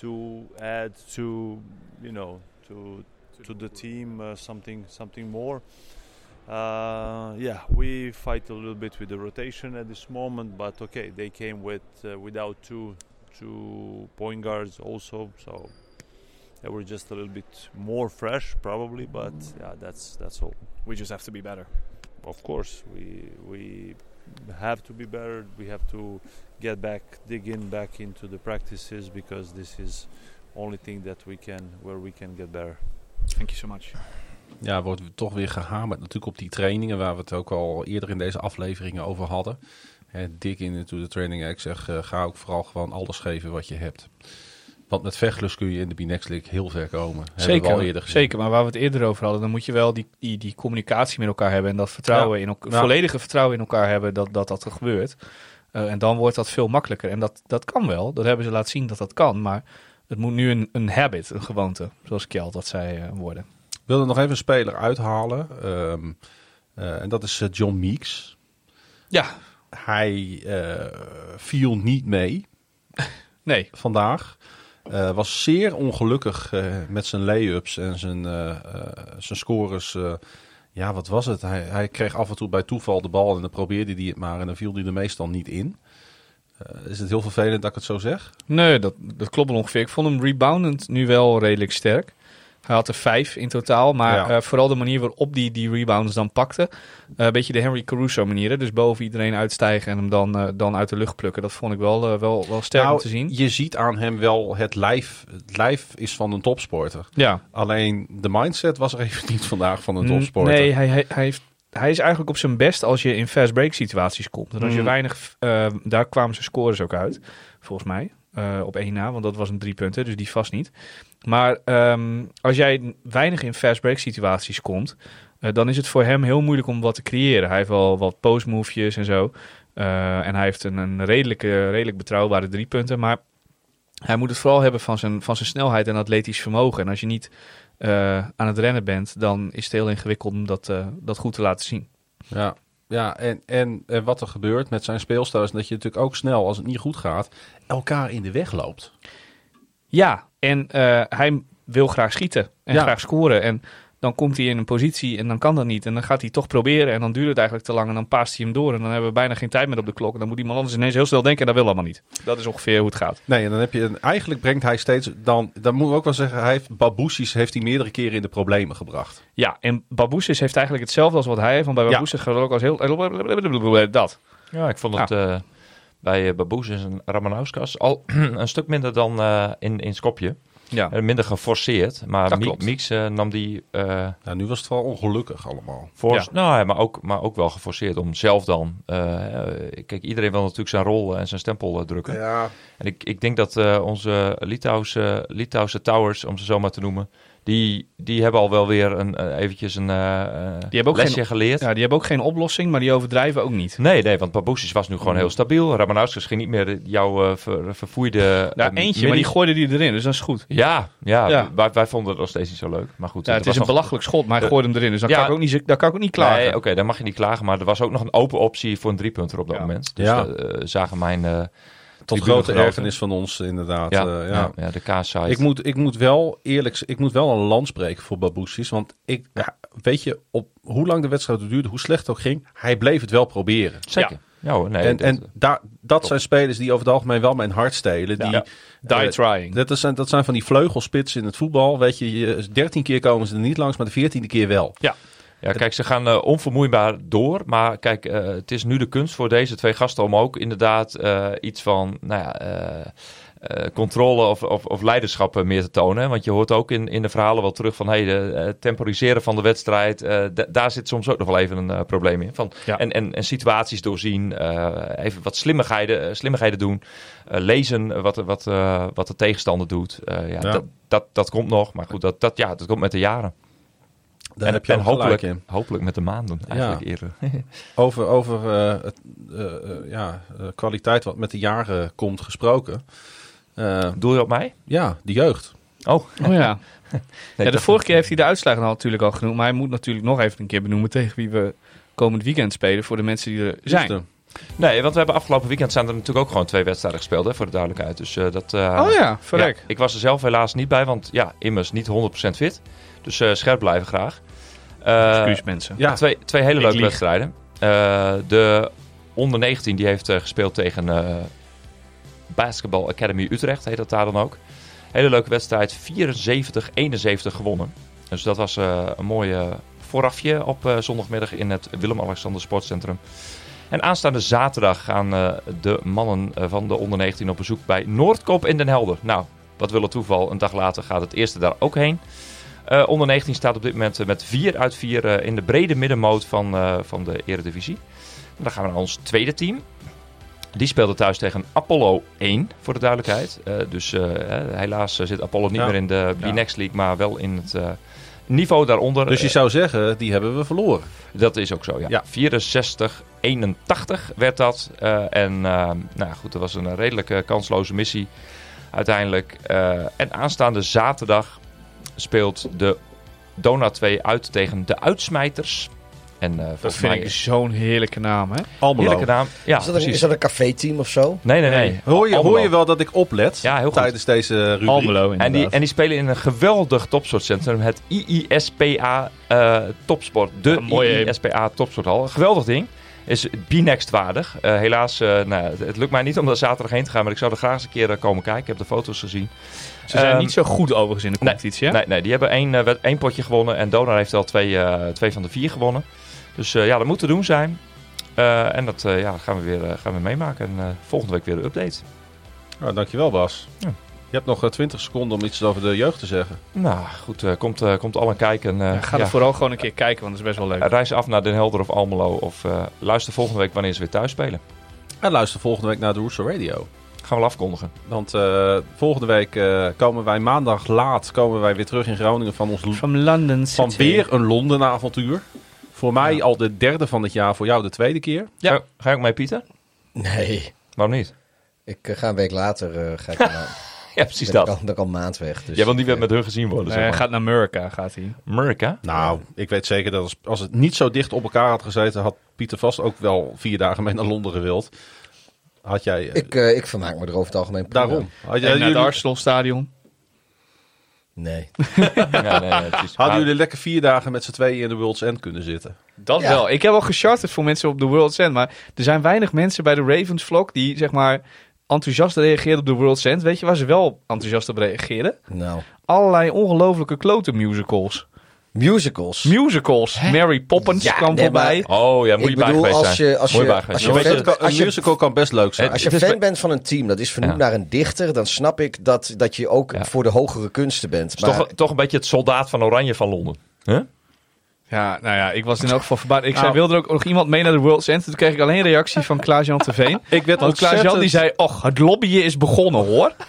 to add to you know to to the team uh, something something more. Uh, yeah, we fight a little bit with the rotation at this moment, but okay, they came with uh, without two two point guards also, so they were just a little bit more fresh probably. But yeah, that's that's all. We just have to be better. Of course, we we have to be better. We have to get back, dig in back into the practices because this is only thing that we can where we can get better. Thank you so much. Ja, wordt toch weer gehamerd natuurlijk op die trainingen waar we het ook al eerder in deze afleveringen over hadden. Hè, dik in into de training. Ik zeg, eh, ga ook vooral gewoon alles geven wat je hebt. Want met vechtlust kun je in de B-Next League heel ver komen. Hebben we al Zeker, zeker, maar waar we het eerder over hadden, dan moet je wel die, die, die communicatie met elkaar hebben en dat vertrouwen Ja. in elkaar, Ja. volledige vertrouwen in elkaar hebben dat dat, dat er gebeurt. Eh, en dan wordt dat veel makkelijker. En dat, dat kan wel. Dat hebben ze laten zien dat dat kan. Maar het moet nu een, een habit, een gewoonte. Zoals Kjeld dat zei eh, worden. Ik wilde nog even een speler uithalen. ehm, eh, en dat is eh, John Meeks. Ja, Hij eh, viel niet mee *laughs* nee. vandaag. Was zeer ongelukkig met zijn lay-ups en zijn, zijn scores. ja, wat was het? Hij, hij kreeg af en toe bij toeval de bal en dan probeerde hij het maar en dan viel hij er meestal niet in. Is het heel vervelend dat ik het zo zeg? Nee, dat, dat klopt ongeveer. Ik vond hem reboundend nu wel redelijk sterk. Hij had er vijf in totaal, maar Ja. eh, vooral de manier waarop die die rebounds dan pakte. eh, een beetje de Henry Caruso manier. hè. Dus boven iedereen uitstijgen en hem dan, eh, dan uit de lucht plukken. Dat vond ik wel, wel, wel sterk Nou, om te zien. Je ziet aan hem wel het lijf. Het lijf is van een topsporter. Ja, Alleen de mindset was er even niet vandaag van een topsporter. Nee, hij, hij, hij, heeft, hij is eigenlijk op zijn best als je in fast break situaties komt. En als je Mm. weinig, daar kwamen zijn scores ook uit, volgens mij. Eh, op één na, want dat was een drie punten, dus die vast niet. Maar ehm, als jij weinig in fast break situaties komt, eh, dan is het voor hem heel moeilijk om wat te creëren. Hij heeft wel wat post movejes en zo. Eh, en hij heeft een, een redelijke, redelijk betrouwbare drie punten. Maar hij moet het vooral hebben van zijn, van zijn snelheid en atletisch vermogen. En als je niet aan het rennen bent, dan is het heel ingewikkeld om dat, dat goed te laten zien. Ja, ja en, en, en wat er gebeurt met zijn speelstijl is dat je natuurlijk ook snel, als het niet goed gaat, elkaar in de weg loopt. Ja, en eh, hij wil graag schieten en Ja. graag scoren. En dan komt hij in een positie en dan kan dat niet. En dan gaat hij toch proberen en dan duurt het eigenlijk te lang. En dan paast hij hem door en dan hebben we bijna geen tijd meer op de klok. En dan moet iemand anders ineens heel snel denken en dat wil allemaal niet. Dat is ongeveer hoe het gaat. Nee, en dan heb je een, eigenlijk brengt hij steeds dan, dan moeten we ook wel zeggen, hij heeft Baboussis heeft hij meerdere keren in de problemen gebracht. Ja, en Baboussis heeft eigenlijk hetzelfde als wat hij heeft. Want bij Ja. Baboussis gaat het ook als heel... Dat. Ja, ik vond het eh, bij uh, Baboes en Ramanauskas al *clears throat* een stuk minder dan eh, in, in Skopje. Ja. Eh, minder geforceerd. Maar. Mix eh, nam die eh Nou, nu was het wel ongelukkig allemaal. voor. Ja. Nou, ja, maar, ook, maar ook wel geforceerd om zelf dan. kijk, iedereen wil natuurlijk zijn rol en zijn stempel eh, drukken. Ja. En ik, ik denk dat eh, onze Litouwse, Litouwse towers, om ze zo maar te noemen, die, die hebben al wel weer een, eh, eventjes een eh, hebben ook lesje geen- geleerd. ja, die hebben ook geen oplossing, maar die overdrijven ook niet. Nee, nee, want Baboussis was nu gewoon heel stabiel. Ramanauskas ging niet meer jouw eh, ver- verfoeide... Nou, eentje, maar die gooide die erin, dus dat is goed. Ja, ja, Ja. Wij, wij vonden het nog steeds niet zo leuk. Maar goed, Ja, het was is een belachelijk schot, maar hij de- gooide hem erin. Dus dan, Ja. kan, ik ook niet, dan kan ik ook niet klagen. Nee, oké, dan mag je niet klagen. Maar er was ook nog een open optie voor een driepunter op dat Ja. moment. Dus Ja. zagen mijn... eh Tot grote ergernis van ons inderdaad. Ja, eh, ja. ja, de K-site. Ik moet, ik moet wel eerlijk, ik moet wel een land spreken voor Baboussis. Want ik, ja, weet je, op hoe lang de wedstrijd duurde, hoe slecht het ook ging, hij bleef het wel proberen. Zeker. Ja, hoor, nee, en dat- en daar, dat zijn spelers die over het algemeen wel mijn hart stelen. Die, Ja. Die eh, trying. dat, zijn, dat zijn van die vleugelspitsen in het voetbal. Weet je, je, 13 keer komen ze er niet langs, maar de 14e keer wel. Ja, kijk, ze gaan eh, onvermoeibaar door. Maar kijk, eh, het is nu de kunst voor deze twee gasten om ook inderdaad eh, iets van nou ja, controle of, of, of leiderschap meer te tonen. Want je hoort ook in, in de verhalen wel terug van hey, de, temporiseren van de wedstrijd. da- daar zit soms ook nog wel even een probleem in. Van, Ja. en, en, en situaties doorzien, even wat slimmigheden, slimmigheden doen. lezen wat, de- wat, wat de tegenstander doet. Ja, Ja. Dat, dat, dat komt nog. Maar goed, dat, dat, ja, dat komt met de jaren. Daar en heb je en hopelijk, in. hopelijk met de maanden eigenlijk eerder. *laughs* Over, over eh, het, eh, eh, ja, eh, kwaliteit wat met de jaren komt gesproken. Eh, Doe je op mij? ja, de jeugd. Oh, Oh ja. *laughs* ja, de vorige keer heeft hij de uitslagen al natuurlijk al genoemd. Maar hij moet natuurlijk nog even een keer benoemen tegen wie we komend weekend spelen. Voor de mensen die er zijn. Liefde. Nee, want we hebben afgelopen weekend zijn er natuurlijk ook gewoon twee wedstrijden gespeeld, hè, voor de duidelijkheid. Dus eh, dat. eh, Oh ja, verrek. ja, ik was er zelf helaas niet bij, want ja, immers niet 100% fit. Dus eh, scherp blijven graag. Eh, Excuus mensen. Ja, Twee, twee hele leuke lieg. wedstrijden. Eh, de onder 19 die heeft eh, gespeeld tegen eh Basketball Academy Utrecht, heet dat daar dan ook. Hele leuke wedstrijd, 74-71 gewonnen. Dus dat was eh, een mooi eh, voorafje op eh, zondagmiddag in het Willem-Alexander Sportcentrum. En aanstaande zaterdag gaan eh, de mannen van de onder 19 op bezoek bij Noordkop in Den Helder. Nou, wat wil het toeval, een dag later gaat het eerste daar ook heen. Eh, onder 19 staat op dit moment eh, met 4 uit 4 eh, in de brede middenmoot van, van de Eredivisie. En dan gaan we naar ons tweede team. Die speelde thuis tegen Apollo 1, voor de duidelijkheid. Dus helaas zit Apollo niet Ja. meer in de. B-Next League, maar wel in het, niveau daaronder. Dus je zou zeggen, die hebben we verloren. Dat is ook zo, ja. Ja. 64-81 werd dat. En nou goed, dat was een redelijke kansloze missie uiteindelijk. Eh, en aanstaande zaterdag speelt de Dona 2 uit tegen de Uitsmijters. En eh Dat vind mij ik zo'n heerlijke naam, hè? Almelo. heerlijke naam. Ja, is, dat een, precies. is dat een café-team of zo? Nee, nee, nee. Hoor je, hoor je wel dat ik oplet Ja, heel goed. tijdens deze rubriek? Almelo, En die, en die spelen in een geweldig topsportcentrum. Het IISPA eh, Topsport. De IISPA Topsporthal. Geweldig ding. Is B-next waardig. Eh, helaas, eh, nou, het, het lukt mij niet om daar zaterdag heen te gaan. Maar ik zou er graag eens een keer eh, komen kijken. Ik heb de foto's gezien. Ze zijn Ehm, niet zo goed overigens in de competitie, hè? Nee, nee, die hebben één, potje gewonnen. En Donar heeft al twee, eh, twee van de vier gewonnen. Dus eh, ja, dat moet te doen zijn. Eh, en dat eh, ja, gaan, we weer, gaan we meemaken. En eh, volgende week weer een update. Nou, dankjewel Bas. Ja. Je hebt nog eh, 20 seconden om iets over de jeugd te zeggen. Nou, goed. eh, komt, eh, komt al een kijken. eh, Ja, ga er vooral gewoon een keer kijken, want het is best wel leuk. Reis af naar Den Helder of Almelo. Of eh, luister volgende week wanneer ze weer thuis spelen. En luister volgende week naar de Roeso Radio. Gaan we afkondigen. Want eh, volgende week eh, komen wij maandag laat komen wij weer terug in Groningen van ons From London van City. weer een Londen avontuur. Voor mij al de derde van het jaar, voor jou de tweede keer. Ja. Ga, ga je ook mee, Pieter? Nee. Waarom niet? Ik eh, ga een week later eh, ga ik *laughs* Ja, precies dat. al een maand weg. Dus Jij wil niet meer ik, met hun gezien worden, Nee, zeg hij maar. gaat naar Amerika, gaat hij. Amerika? Nou, ik weet zeker dat als, als het niet zo dicht op elkaar had gezeten, had Pieter vast ook wel vier dagen mee naar Londen gewild. Had jij... eh, ik, eh, ik vermaak me er over het algemeen prima. daarom. Had En jij, naar het Arsenal stadion. Nee. *laughs* Ja, nee, hadden jullie lekker vier dagen met z'n tweeën in de World's End kunnen zitten? Dat Ja. wel. Ik heb al gecharterd voor mensen op de World's End. Maar er zijn weinig mensen bij de Ravens vlog die zeg maar enthousiast reageren op de World's End. Weet je waar ze wel enthousiast op reageren? Nou. Allerlei ongelofelijke klote musicals. Musicals. Musicals. Mary Poppins Ja, kwam nee, maar- voorbij. Oh ja, moet je Ik bij als zijn. je- als je- als je weet fan- een als je- musical kan best leuk zijn. Als je fan bent van een team dat is vernoemd Ja. naar een dichter, dan snap ik dat, dat je ook Ja. voor de hogere kunsten bent. Maar toch, toch een beetje het soldaat van Oranje van Londen. Huh? Ja, nou ja, ik was in elk geval verbaasd. Ik zei, Nou. wilde er ook nog iemand mee naar de World's End? Toen kreeg ik alleen een reactie van Klaas-Jan Terveen. *laughs* Ik werd Want Klaas-Jan die zei, och, het lobbyen is begonnen hoor. *laughs*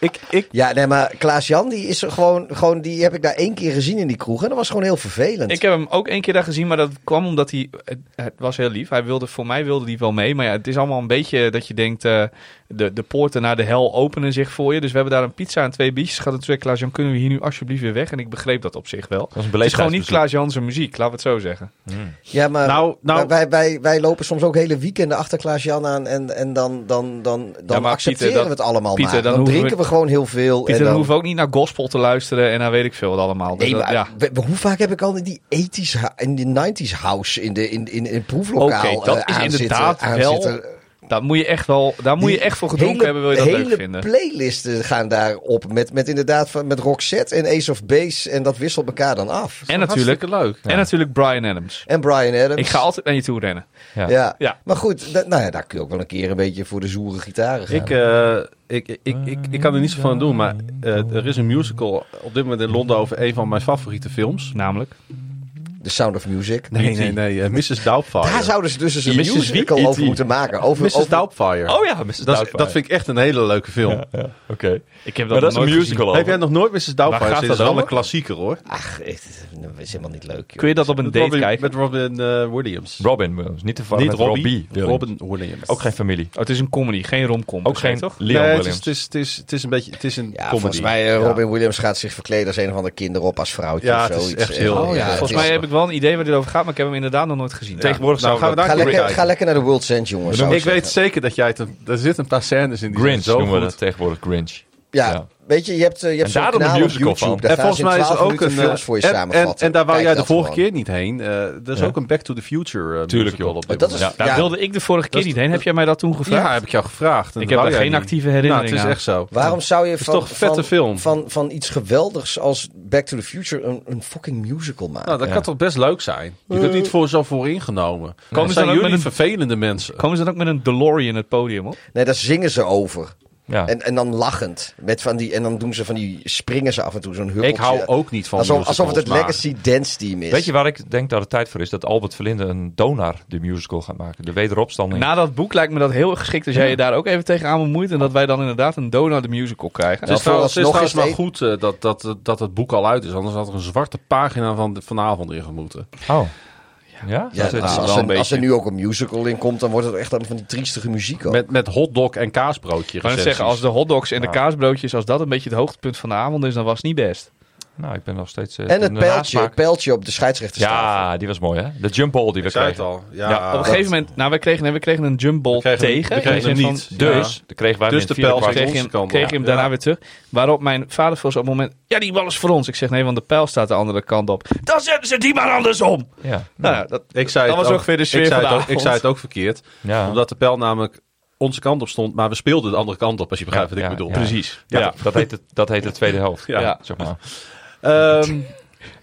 Ik, ik, ja, nee, maar Klaas-Jan, die is er gewoon, gewoon, die heb ik daar één keer gezien in die kroeg. En dat was gewoon heel vervelend. Ik heb hem ook één keer daar gezien, maar dat kwam omdat hij... Het, het was heel lief. Hij wilde, voor mij wilde hij wel mee. Maar ja, het is allemaal een beetje dat je denkt... eh, de, de poorten naar de hel openen zich voor je. Dus we hebben daar een pizza en twee biertjes gehad. En toen zei Klaas-Jan, kunnen we hier nu alsjeblieft weer weg? En ik begreep dat op zich wel. Dat is een Het is gewoon niet. Klaas-Jan zijn muziek, laten we het zo zeggen. ja, maar nou, nou, wij, wij, wij lopen soms ook hele weekenden achter Klaas-Jan aan. En, en dan, dan, dan, dan accepteren Pieter, dat- we het allemaal Pieter, maar. dan Dan, drinken we- we gewoon heel veel. Pieter, en dan, dan hoeven we ook niet naar gospel te luisteren en dan weet ik veel wat allemaal. Dus Nee, dat- maar ja. we- we- hoe vaak heb ik al in die 80s, ha- in die 90s house in, de, in, in, in het proeflokaal Oké, dat eh, is inderdaad zitten- wel zitten. Daar moet je echt wel, daar moet je echt voor gedronken hele- hebben, wil je dat hele leuk vinden. playlisten gaan daarop met, met inderdaad van, met Roxette en Ace of Base en dat wisselt elkaar dan af. En natuurlijk, leuk. en natuurlijk Brian Adams. En Brian Adams. Ik ga altijd naar je toe rennen. Ja. Ja. Ja. maar goed, da- nou ja, daar kun je ook wel een keer een beetje voor de zoere gitaren gaan. Ik, eh, ik, ik, ik, ik, ik kan er niet zo van doen, maar eh, er is een musical op dit moment in Londen over een van mijn favoriete films. Namelijk. The Sound of Music. Nee, nee, nee. eh, Mrs. Doubtfire. Daar zouden ze dus eens een Mrs. musical Wie? over moeten maken. Over, Mrs. over, Doubtfire. Oh ja, Mrs. dat, is- Doubtfire. dat vind ik echt een hele leuke film. Ja, ja, oké. Ik heb Maar dat, dat is een nooit musical gezien. Heb jij nog nooit Mrs. Doubtfire Waar gaat gezien? Dat dat is wel over? een klassieker hoor. Ach, het dat is helemaal niet leuk. Joh. Kun je dat op een Met date Robin, kijken? met Robin eh, Williams. Robin Williams, niet te verwarren met Robbie, Robbie Williams. Robin Williams. Ook geen familie. Oh, het is een comedy, geen romcom. Ook geen toch? Leon nee, het Williams. is, het, is, het, is, het is een beetje het is een Ja, comedy. volgens mij uh, Robin Williams gaat zich verkleden als een of ander kinderop als vrouwtje Ja, het is echt heel- Oh Volgens mij heb ik wel een idee waar dit over gaat, maar ik heb hem inderdaad nog nooit gezien. Tegenwoordig Nou, gaan we we daar Ga lekker, ga kijken. lekker naar de World's End, jongens. Ik weet zeker dat jij het... een- Er zitten een paar scènes in die Grinch zo noemen we dat tegenwoordig Grinch. Ja, Ja. weet je, je hebt, eh, je hebt En zo'n een kanaal op musical YouTube. van. Daar En volgens mij is er 12 ook een... films voor je en, en, samenvatten. en daar wou Kijk jij de dat vorige gewoon. keer niet heen. Eh, er is Ja. ook een Back to the Future uh, Tuurlijk, musical joh. op dat is-. Daar Ja. wilde ik de vorige keer Dat niet heen. Heb jij mij dat toen gevraagd? Ja, heb ik jou gevraagd. En ik dat heb daar geen niet. actieve Nou, herinnering het is echt zo. Waarom zou je is van, vette van, film? Van, van iets geweldigs als Back to the Future een, een fucking musical maken? Nou, dat kan toch best leuk zijn? Je bent niet voor zo vooringenomen. Komen Dat ze zijn dan ook jullie met een- vervelende mensen. Komen ze dan ook met een DeLorean het podium op? Nee, daar zingen ze over. Ja. En, en dan lachend. Met van die, en dan doen ze van die, springen ze af en toe zo'n huppeltje. Ik hou ook niet van alsof, alsof het het maar- Legacy Dance Team is. Weet je waar ik denk dat het tijd voor is? Dat Albert Verlinde een Donar de musical gaat maken. De wederopstanding. Na dat boek lijkt me dat heel geschikt als jij je daar ook even tegenaan bemoeit. En dat wij dan inderdaad een Donald de Musical krijgen. Het is Nou, trouwens, het is trouwens is maar goed eh, dat, dat, dat het boek al uit is. Anders had er een zwarte pagina van de, vanavond in gemoeten. Oh. Ja? Is- als, een er, als er nu ook een musical in komt, dan wordt het echt dan van die triestige muziek ook. Met, met hotdog en kaasbroodje Ik zeggen, als de hotdogs en de kaasbroodjes, als dat een beetje het hoogtepunt van de avond is, dan was het niet best. Nou, ik ben nog steeds... eh, en in het de pijltje, pijltje op de scheidsrechterstafel. Ja, die was mooi hè? De jump ball die we Ik zei het kregen. al. Ja, Ja, Op een gegeven moment, nou, wij kregen, nee, we kregen een jump ball We kregen hem- tegen. we kregen hem niet. van- Dus, dan kregen wij Dus de pijl kreeg je hem, kreeg hem Ja. daarna weer terug. Waarop mijn vader volgens op het moment... Ja, die bal is voor ons. Ik zeg nee, want de pijl staat de andere kant op. Dan zetten ze die maar andersom. Ja. Nou ja, dat, Ik zei Dat was ook, ongeveer de sfeer ik zei het ook, Ik avond. zei het ook verkeerd. Omdat de pijl namelijk onze kant op stond, maar we speelden de andere kant op, als je begrijpt Ja, wat ik ja, bedoel. ja. Precies. Ja, Ja. Dat, heet het, dat heet de tweede helft. Ja. Ja. Zeg maar. Ehm,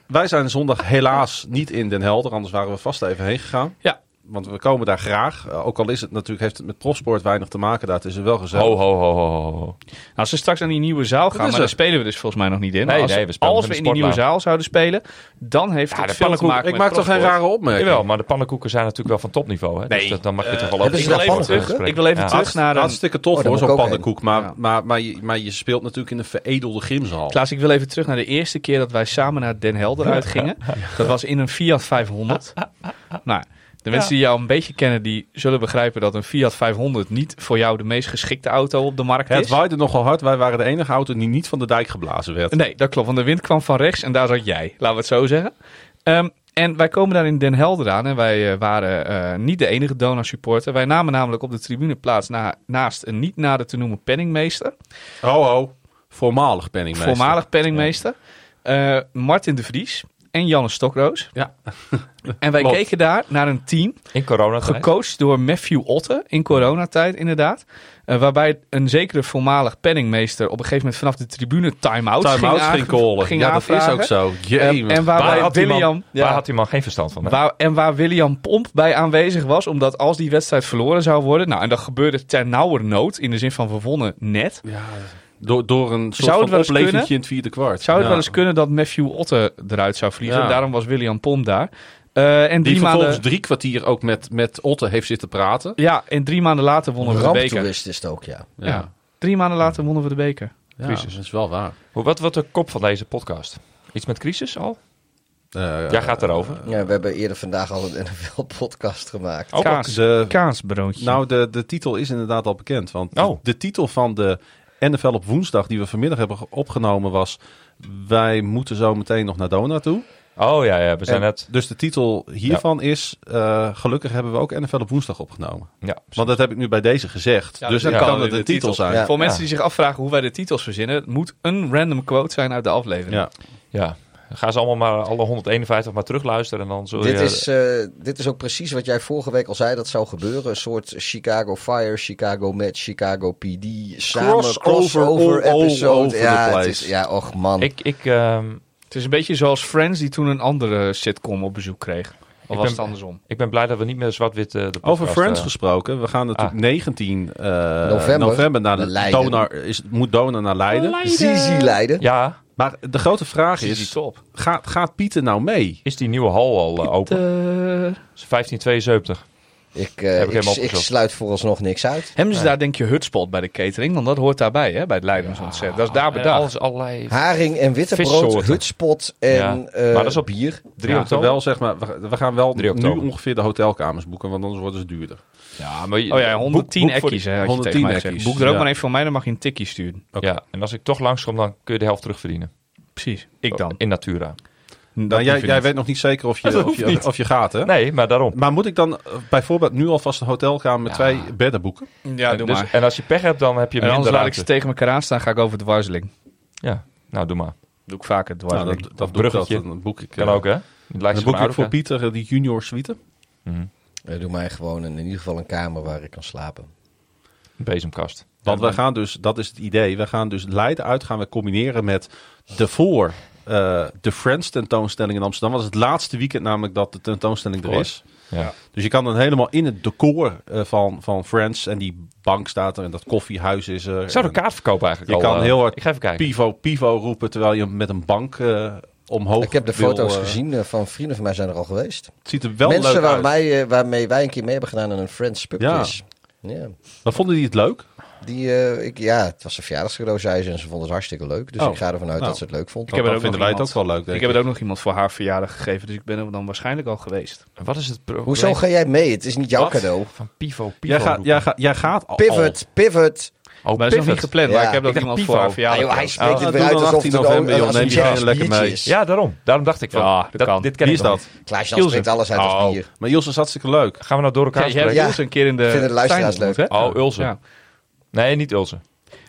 wij zijn zondag helaas niet in Den Helder, anders waren we vast even heen gegaan. Ja. Want we komen daar graag. Uh, ook al is het natuurlijk, heeft het met profsport weinig te maken, daar is er wel gezellig. Ho, ho, ho, ho, ho, ho. Nou, als we straks naar die nieuwe zaal gaan, maar daar spelen we dus volgens mij nog niet in. Nee, als nee, we als in we de in die nieuwe zaal zouden spelen, dan heeft Ja, het de veel te maken ik met maak toch geen rare opmerking? Jawel, maar de pannenkoeken zijn natuurlijk wel van topniveau. Hè? dus Nee. dat, dan mag je Eh, toch wel over ze Ik wil even terug, ik wil even Ja. terug naar een... Hartstikke tof Oh, hoor, zo'n pannenkoek. Maar, Ja. maar, maar, je, maar je speelt natuurlijk in een veredelde gymzaal. Klaas, ik wil even terug naar de eerste keer dat wij samen naar Den Helder *laughs* uitgingen. Dat was in een Fiat 500. *laughs* Nou, de mensen die jou een beetje kennen, die zullen begrijpen dat een Fiat 500 niet voor jou de meest geschikte auto op de markt Het is. waaide nogal hard. Wij waren de enige auto die niet van de dijk geblazen werd. Nee, dat klopt. Want de wind kwam van rechts en daar zat jij. Laten we het zo zeggen. Ehm, en wij komen daar in Den Helder aan. En wij eh, waren eh, niet de enige Dona-supporter. Wij namen namelijk op de tribune plaats na- naast een niet nader te noemen penningmeester. Ho, ho. Voormalig penningmeester. Voormalig penningmeester. eh, Martin de Vries en Janne Stokroos. Ja. En wij Klopt. keken daar naar een team In corona gecoacht door Matthew Otte in coronatijd inderdaad. Eh, waarbij een zekere voormalig penningmeester op een gegeven moment vanaf de tribune time-out ging, Time-out aange- ging callen. ging ja, dat is ook zo. Jee, en Waar had, man, William, ja, waar had die man geen verstand van? hè? waar- en waar William Pomp bij aanwezig was, omdat als die wedstrijd verloren zou worden, nou en dat gebeurde ter nauwernood, in de zin van we wonnen net, Ja, door, door een soort Zou het van wel eens oplevingje kunnen? in het vierde kwart. zou het Ja. wel eens kunnen dat Matthew Otte eruit zou vliegen. Ja. Daarom was William Pomp daar. Eh, en Die vervolgens maanden, drie kwartier ook met, met Otte heeft zitten praten. ja, en drie maanden later wonnen we de beker. Is het ook, ja. Ja, Ja. Drie maanden later wonnen we de beker. Ja, Crisis. dat is wel waar. Hoe, wat wordt de kop van deze podcast? Iets met crisis al? Eh, Jij gaat erover. ja. We hebben eerder vandaag al een NFL-podcast gemaakt. Oh, Kaas, de, kaasbroodje. nou, de, de titel is inderdaad al bekend. Want Oh. de titel van de NFL op woensdag die we vanmiddag hebben opgenomen was... Wij moeten zo meteen nog naar Dona toe. Oh ja, ja we zijn En net... Dus de titel hiervan is... eh, gelukkig hebben we ook NFL op woensdag opgenomen. Ja, Want dat heb ik nu bij deze gezegd. Ja, dus dus dan ja, kan de het een titel. titel zijn. Ja. Voor mensen die zich afvragen hoe wij de titels verzinnen, het moet een random quote zijn uit de aflevering. Ja. ja. Ga ze allemaal maar alle 151 maar terugluisteren en dan zul je... Dit is, eh, dit is ook precies wat jij vorige week al zei dat zou gebeuren. Een soort Chicago Fire, Chicago Match, Chicago PD. Samen Crossover crossover all episode. over ja, het is, ja, och man. Ik, ik, ehm, Het is een beetje zoals Friends die toen een andere sitcom op bezoek kreeg. Of was ben- het andersom? ik ben blij dat we niet meer zwart-wit eh, Over Friends eh, gesproken. We gaan natuurlijk 19 eh, November november, naar de Leiden. Donar, is, moet Dona naar Leiden. Zizi Leiden. Ja, Maar de grote vraag Is top? gaat, gaat Pieter nou mee? is die nieuwe hal al open? De... 1572. Ik, eh, Heb ik ik, sluit vooralsnog niks uit. Hebben ze daar denk je hutspot bij de catering? Want dat hoort daarbij, hè, bij het Leidensontzet. dat is daar En bedacht. Alles allerlei... Haring en wittebrood, Vissoorten. hutspot en Ja. eh, Maar dat is op bier. 3 Ja, oktober. terwijl, zeg maar, we, we gaan wel 3 nu ongeveer de hotelkamers boeken, want anders worden ze duurder. Ja, maar je- Oh ja, 110 boek- ekkies, die- hè, had je 110 tegen mij gezegd. ekkies, Boek er ook ja. maar even voor mij, dan mag je een tikkie sturen. Ja, en als ik toch langskom, dan kun je de helft terugverdienen. Precies, ik dan. In Natura. Nou, jij, jij weet nog niet zeker of je, *laughs* of je, of je gaat, hè? Nee, maar daarom. Maar moet ik dan eh, bijvoorbeeld nu alvast een hotelkamer met Ja. twee bedden boeken? Ja, en, doe dus- maar. en als je pech hebt, dan heb je En minder laat ik ze tegen elkaar aanstaan, ga ik over de dwarzeling. Ja, nou doe maar. Doe ik vaker, Nou, dwarzeling. dat, doe ik bruggetje. dat, dan boek ik, Kan ook, hè? Het lijkt Dan boek ik voor? Pieter eh, die junior suite. Mhm. Eh, doe mij gewoon een, in ieder geval een kamer waar ik kan slapen. Een bezemkast. Want we gaan dus, dat is het idee, we gaan dus Leiden uit gaan we combineren met de voor eh, de Friends tentoonstelling in Amsterdam. Dat is het laatste weekend namelijk dat de tentoonstelling er is. Ja. Dus je kan dan helemaal in het decor eh, van, van Friends en die bank staat er en dat koffiehuis is er. Ik zou de kaart verkopen eigenlijk Je al, kan eh, heel hard Ik ga even kijken. Pivo, Pivo roepen terwijl je met een bank eh, omhoog Ik heb de wil, foto's gezien van vrienden van mij zijn er al geweest. Het ziet er wel Mensen leuk waar uit. wij, eh, waarmee wij een keer mee hebben gedaan aan een Friends pub Ja. quiz. Ja. Maar vonden die het leuk? Die, eh, ik, ja, het was een verjaardagscadeau, zei ze. En ze vonden het hartstikke leuk. Dus Oh. ik ga ervan uit Nou. dat ze het leuk vond. Ik heb er ook vinden nog wij het iemand. ook wel leuk, denk Ik heb het ook nog iemand voor haar verjaardag gegeven, dus ik ben er dan waarschijnlijk al geweest. Wat is het probleem Hoezo ga jij mee? Het is niet jouw Wat? cadeau. van Pivo? Pivo Jij, gaat, jij, gaat, jij gaat al. Pivot, pivot. Oh, maar dat is nog niet pivot. gepland, Ja. maar ik heb dat Ik iemand Pivo. voor haar Ah, verjaardag. joh, hij spreekt Oh, het weer uit alsof 18 het november, een- joh. Neem lekker mee. is. Ja, daarom. Daarom dacht ik van, Ja, dat kan. dit ken Wie is dat? niet. Klaas-Jan Ilse. spreekt alles uit als Oh, bier. maar Jos is hartstikke leuk. Gaan we nou door elkaar Ja, spreken? Ilse een keer in de Vinden de luisteraars leuk. Oh, Ulse. Nee, niet Ilse.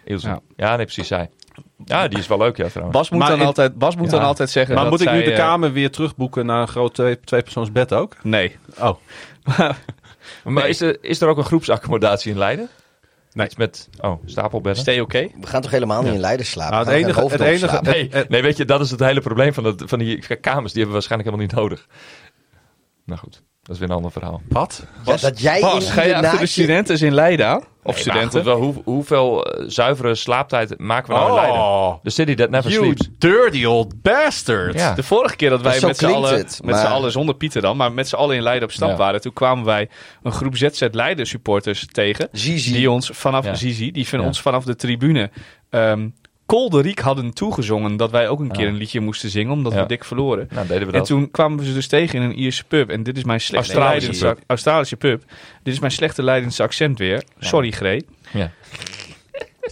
Ilse. Ja. Ja. nee, precies zij. Ja, die is wel leuk, ja, trouwens. Bas moet, Maar dan, in- altijd, Bas moet Ja. dan altijd zeggen Maar dat moet ik nu de eh, kamer weer terugboeken naar een groot twee, tweepersoonsbed ook? Nee. Oh, *laughs* Maar is er, is er ook een groepsaccommodatie in Leiden? Nee. Iets met, oh, stapelbedden? Stay oké? We gaan toch helemaal niet in Leiden slapen? Nou, het enige- het enige- slapen. Nee, nee, weet je, dat is het hele probleem van, dat, van die kamers. Die hebben we waarschijnlijk helemaal niet nodig. Nou goed, dat is weer een ander verhaal. wat? Ja, dat jij ga je de studenten in Leiden? Of Nee, studenten? goed, wel, hoe, hoeveel eh, zuivere slaaptijd maken we nou in Leiden? Oh, The city that never you sleeps. dirty old bastard. Ja. De vorige keer dat wij met z'n allen, het, met z'n allen, zonder Pieter dan, maar met z'n allen in Leiden op stap Ja. waren, toen kwamen wij een groep ZZ Leiden supporters tegen. Zizi. Die ons vanaf, Ja. Zizi, die van Ja. ons vanaf de tribune ehm kolderiek hadden toegezongen dat wij ook een keer Ja. een liedje moesten zingen, omdat we dik verloren. Nou, deden we En toen kwamen we ze dus tegen in een Ierse pub. En dit is mijn slechte Australische pub. Australische pub. Dit is mijn slechte Leidense accent weer. Sorry, Gree. Ja.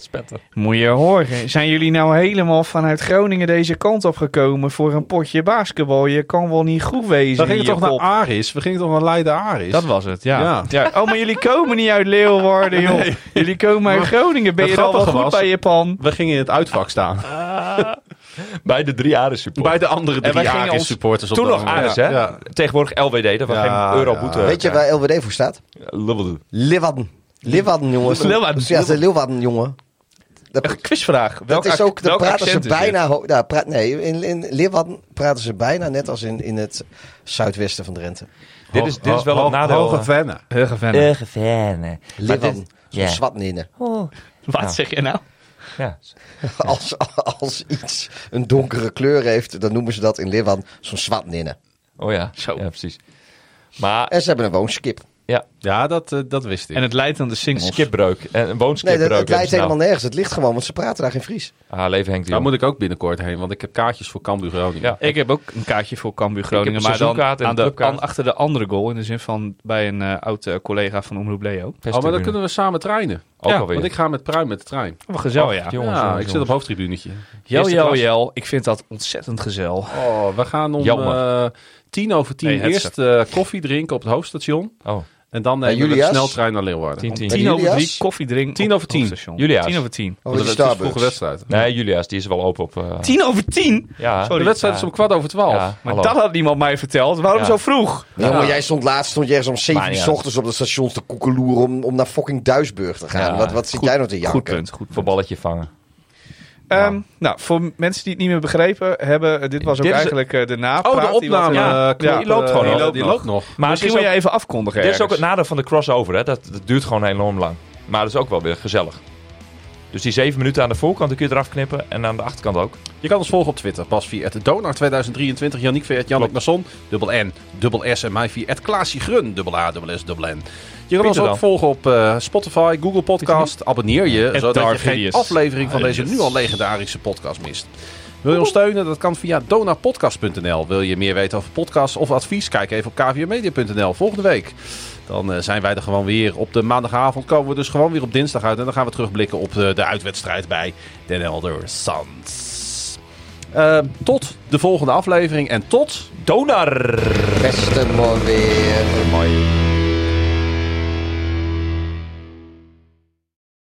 Spetter. Moet je horen. Zijn jullie nou helemaal vanuit Groningen deze kant op gekomen voor een potje basketbal? Je kan wel niet goed wezen. We gingen toch naar. Aris? We gingen toch naar Leiden Aris? Dat was het, ja. Ja. ja. Oh, maar jullie komen niet uit Leeuwarden, joh. Nee. Jullie komen uit Maar Groningen. Ben je dan wel goed was- bij je pan? We gingen in het uitvak staan. Bij de drie Ares support. Bij de andere wij drie gingen Aris ons supporters. op Toen nog Ja. hè? Ja. Tegenwoordig LWD, dat Ja, geen euro ja. boete Weet je waar LWD voor staat? Leeuwarden. Leeuwarden. Leeuwarden, jongens. Leeuwarden. Ja, ze Leeuwarden, jongen. Dat, Een quizvraag. Welk dat is ook, daar welk praten ze bijna... Nou, praat, nee, in, in Leeuwarden praten ze bijna net als in, in het zuidwesten van Drenthe. Dit is, dit is wel een nadeel. Hoge Venne. Hugge Venne. Geverne. Leeuwarden. Zo'n ja. zwatninnen. Wat Ja. zeg je nou? Ja. *laughs* Als, als iets een donkere kleur heeft, dan noemen ze dat in Leeuwarden zo'n zwatninnen. Oh ja. Zo. Ja, precies. Maar En ze hebben een woonskip. Ja, dat, eh, dat wist ik. En het leidt aan de een singles. skipbreuk. En een Nee, woonskipbreuk. dat, het leidt nou. helemaal nergens. Het ligt gewoon, want ze praten daar geen Fries. Ah, leven Henk Daar moet ik ook binnenkort heen, want ik heb kaartjes voor Cambuur Groningen. Ja. Ik heb ook een kaartje voor Cambuur Groningen, een maar dan aan een de, aan- achter de andere goal. In de zin van bij een eh oud eh, collega van Omroep Leo. Oh, maar dan kunnen we samen treinen. Ook ja, alweer. want ik ga met Pruim met de trein. Wat gezellig, Och, ja. jongens, ja, jongens, ik zit op hoofdtribunetje. Jel, jel, jel. Ik vind dat ontzettend gezel. Oh, we gaan om eh, tien over tien Nee, eerst eh, koffie drinken op het hoofdstation. Oh, En dan nemen we de Julia's? sneltrein naar Leeuwarden. 10, 10. Bij Tien over Julia's? drie, koffie drinken. Tien op over tien. het hoofdstation. Julia's. Tien over tien. Over Want die het is een vroege wedstrijd. Nee, Julia's, die is wel open op. eh, Tien over tien? Ja, Sorry. De wedstrijd is om kwart over twaalf. Ja, Maar hallo. dat had niemand mij verteld. Waarom Ja. zo vroeg? Ja, maar jij stond laatst stond je ergens om 7 Maakt uur ochtends op de stations te koekeloeren om, om naar fucking Duisburg te gaan. Ja, wat wat zit goed- jij nou te janken? Goed punt. Goed punt. Voetballetje vangen. Ehm, nou, voor mensen die het niet meer begrepen hebben, eh, dit was ook Dit is- eigenlijk eh, de napraat. Oh, de die wat- opname. Ja, eh, knop, die loopt gewoon nog. Die, die loopt nog. Maar Misschien is wil je even afkondigen Dit is ook het nadeel van de crossover, hè? Dat, dat duurt gewoon enorm lang. Maar dat is ook wel weer gezellig. Dus die zeven minuten aan de voorkant, die kun je eraf knippen. En aan de achterkant ook. Je kan ons volgen op Twitter. Pas via het Donar 2023. Yannick via het Jannik Nasson. Dubbel N, dubbel S. En mij via het Klaasje Grun. Dubbel A, dubbel S, dubbel N. Je kan ons ook dan? volgen op eh, Spotify, Google Podcast. *laughs* Abonneer je, zodat je geen Hideous. aflevering van deze nu al legendarische podcast mist. Wil je ons steunen? Dat kan via donarpodcast.nl. Wil je meer weten over podcasts of advies? Kijk even op kvmedia.nl. Volgende week dan eh, zijn wij er gewoon weer. Op de maandagavond komen we dus gewoon weer op dinsdag uit. En dan gaan we terugblikken op de, de uitwedstrijd bij Den Helder Suns. Eh, tot de volgende aflevering en tot... Donar! Beste mooi weer. Mooi.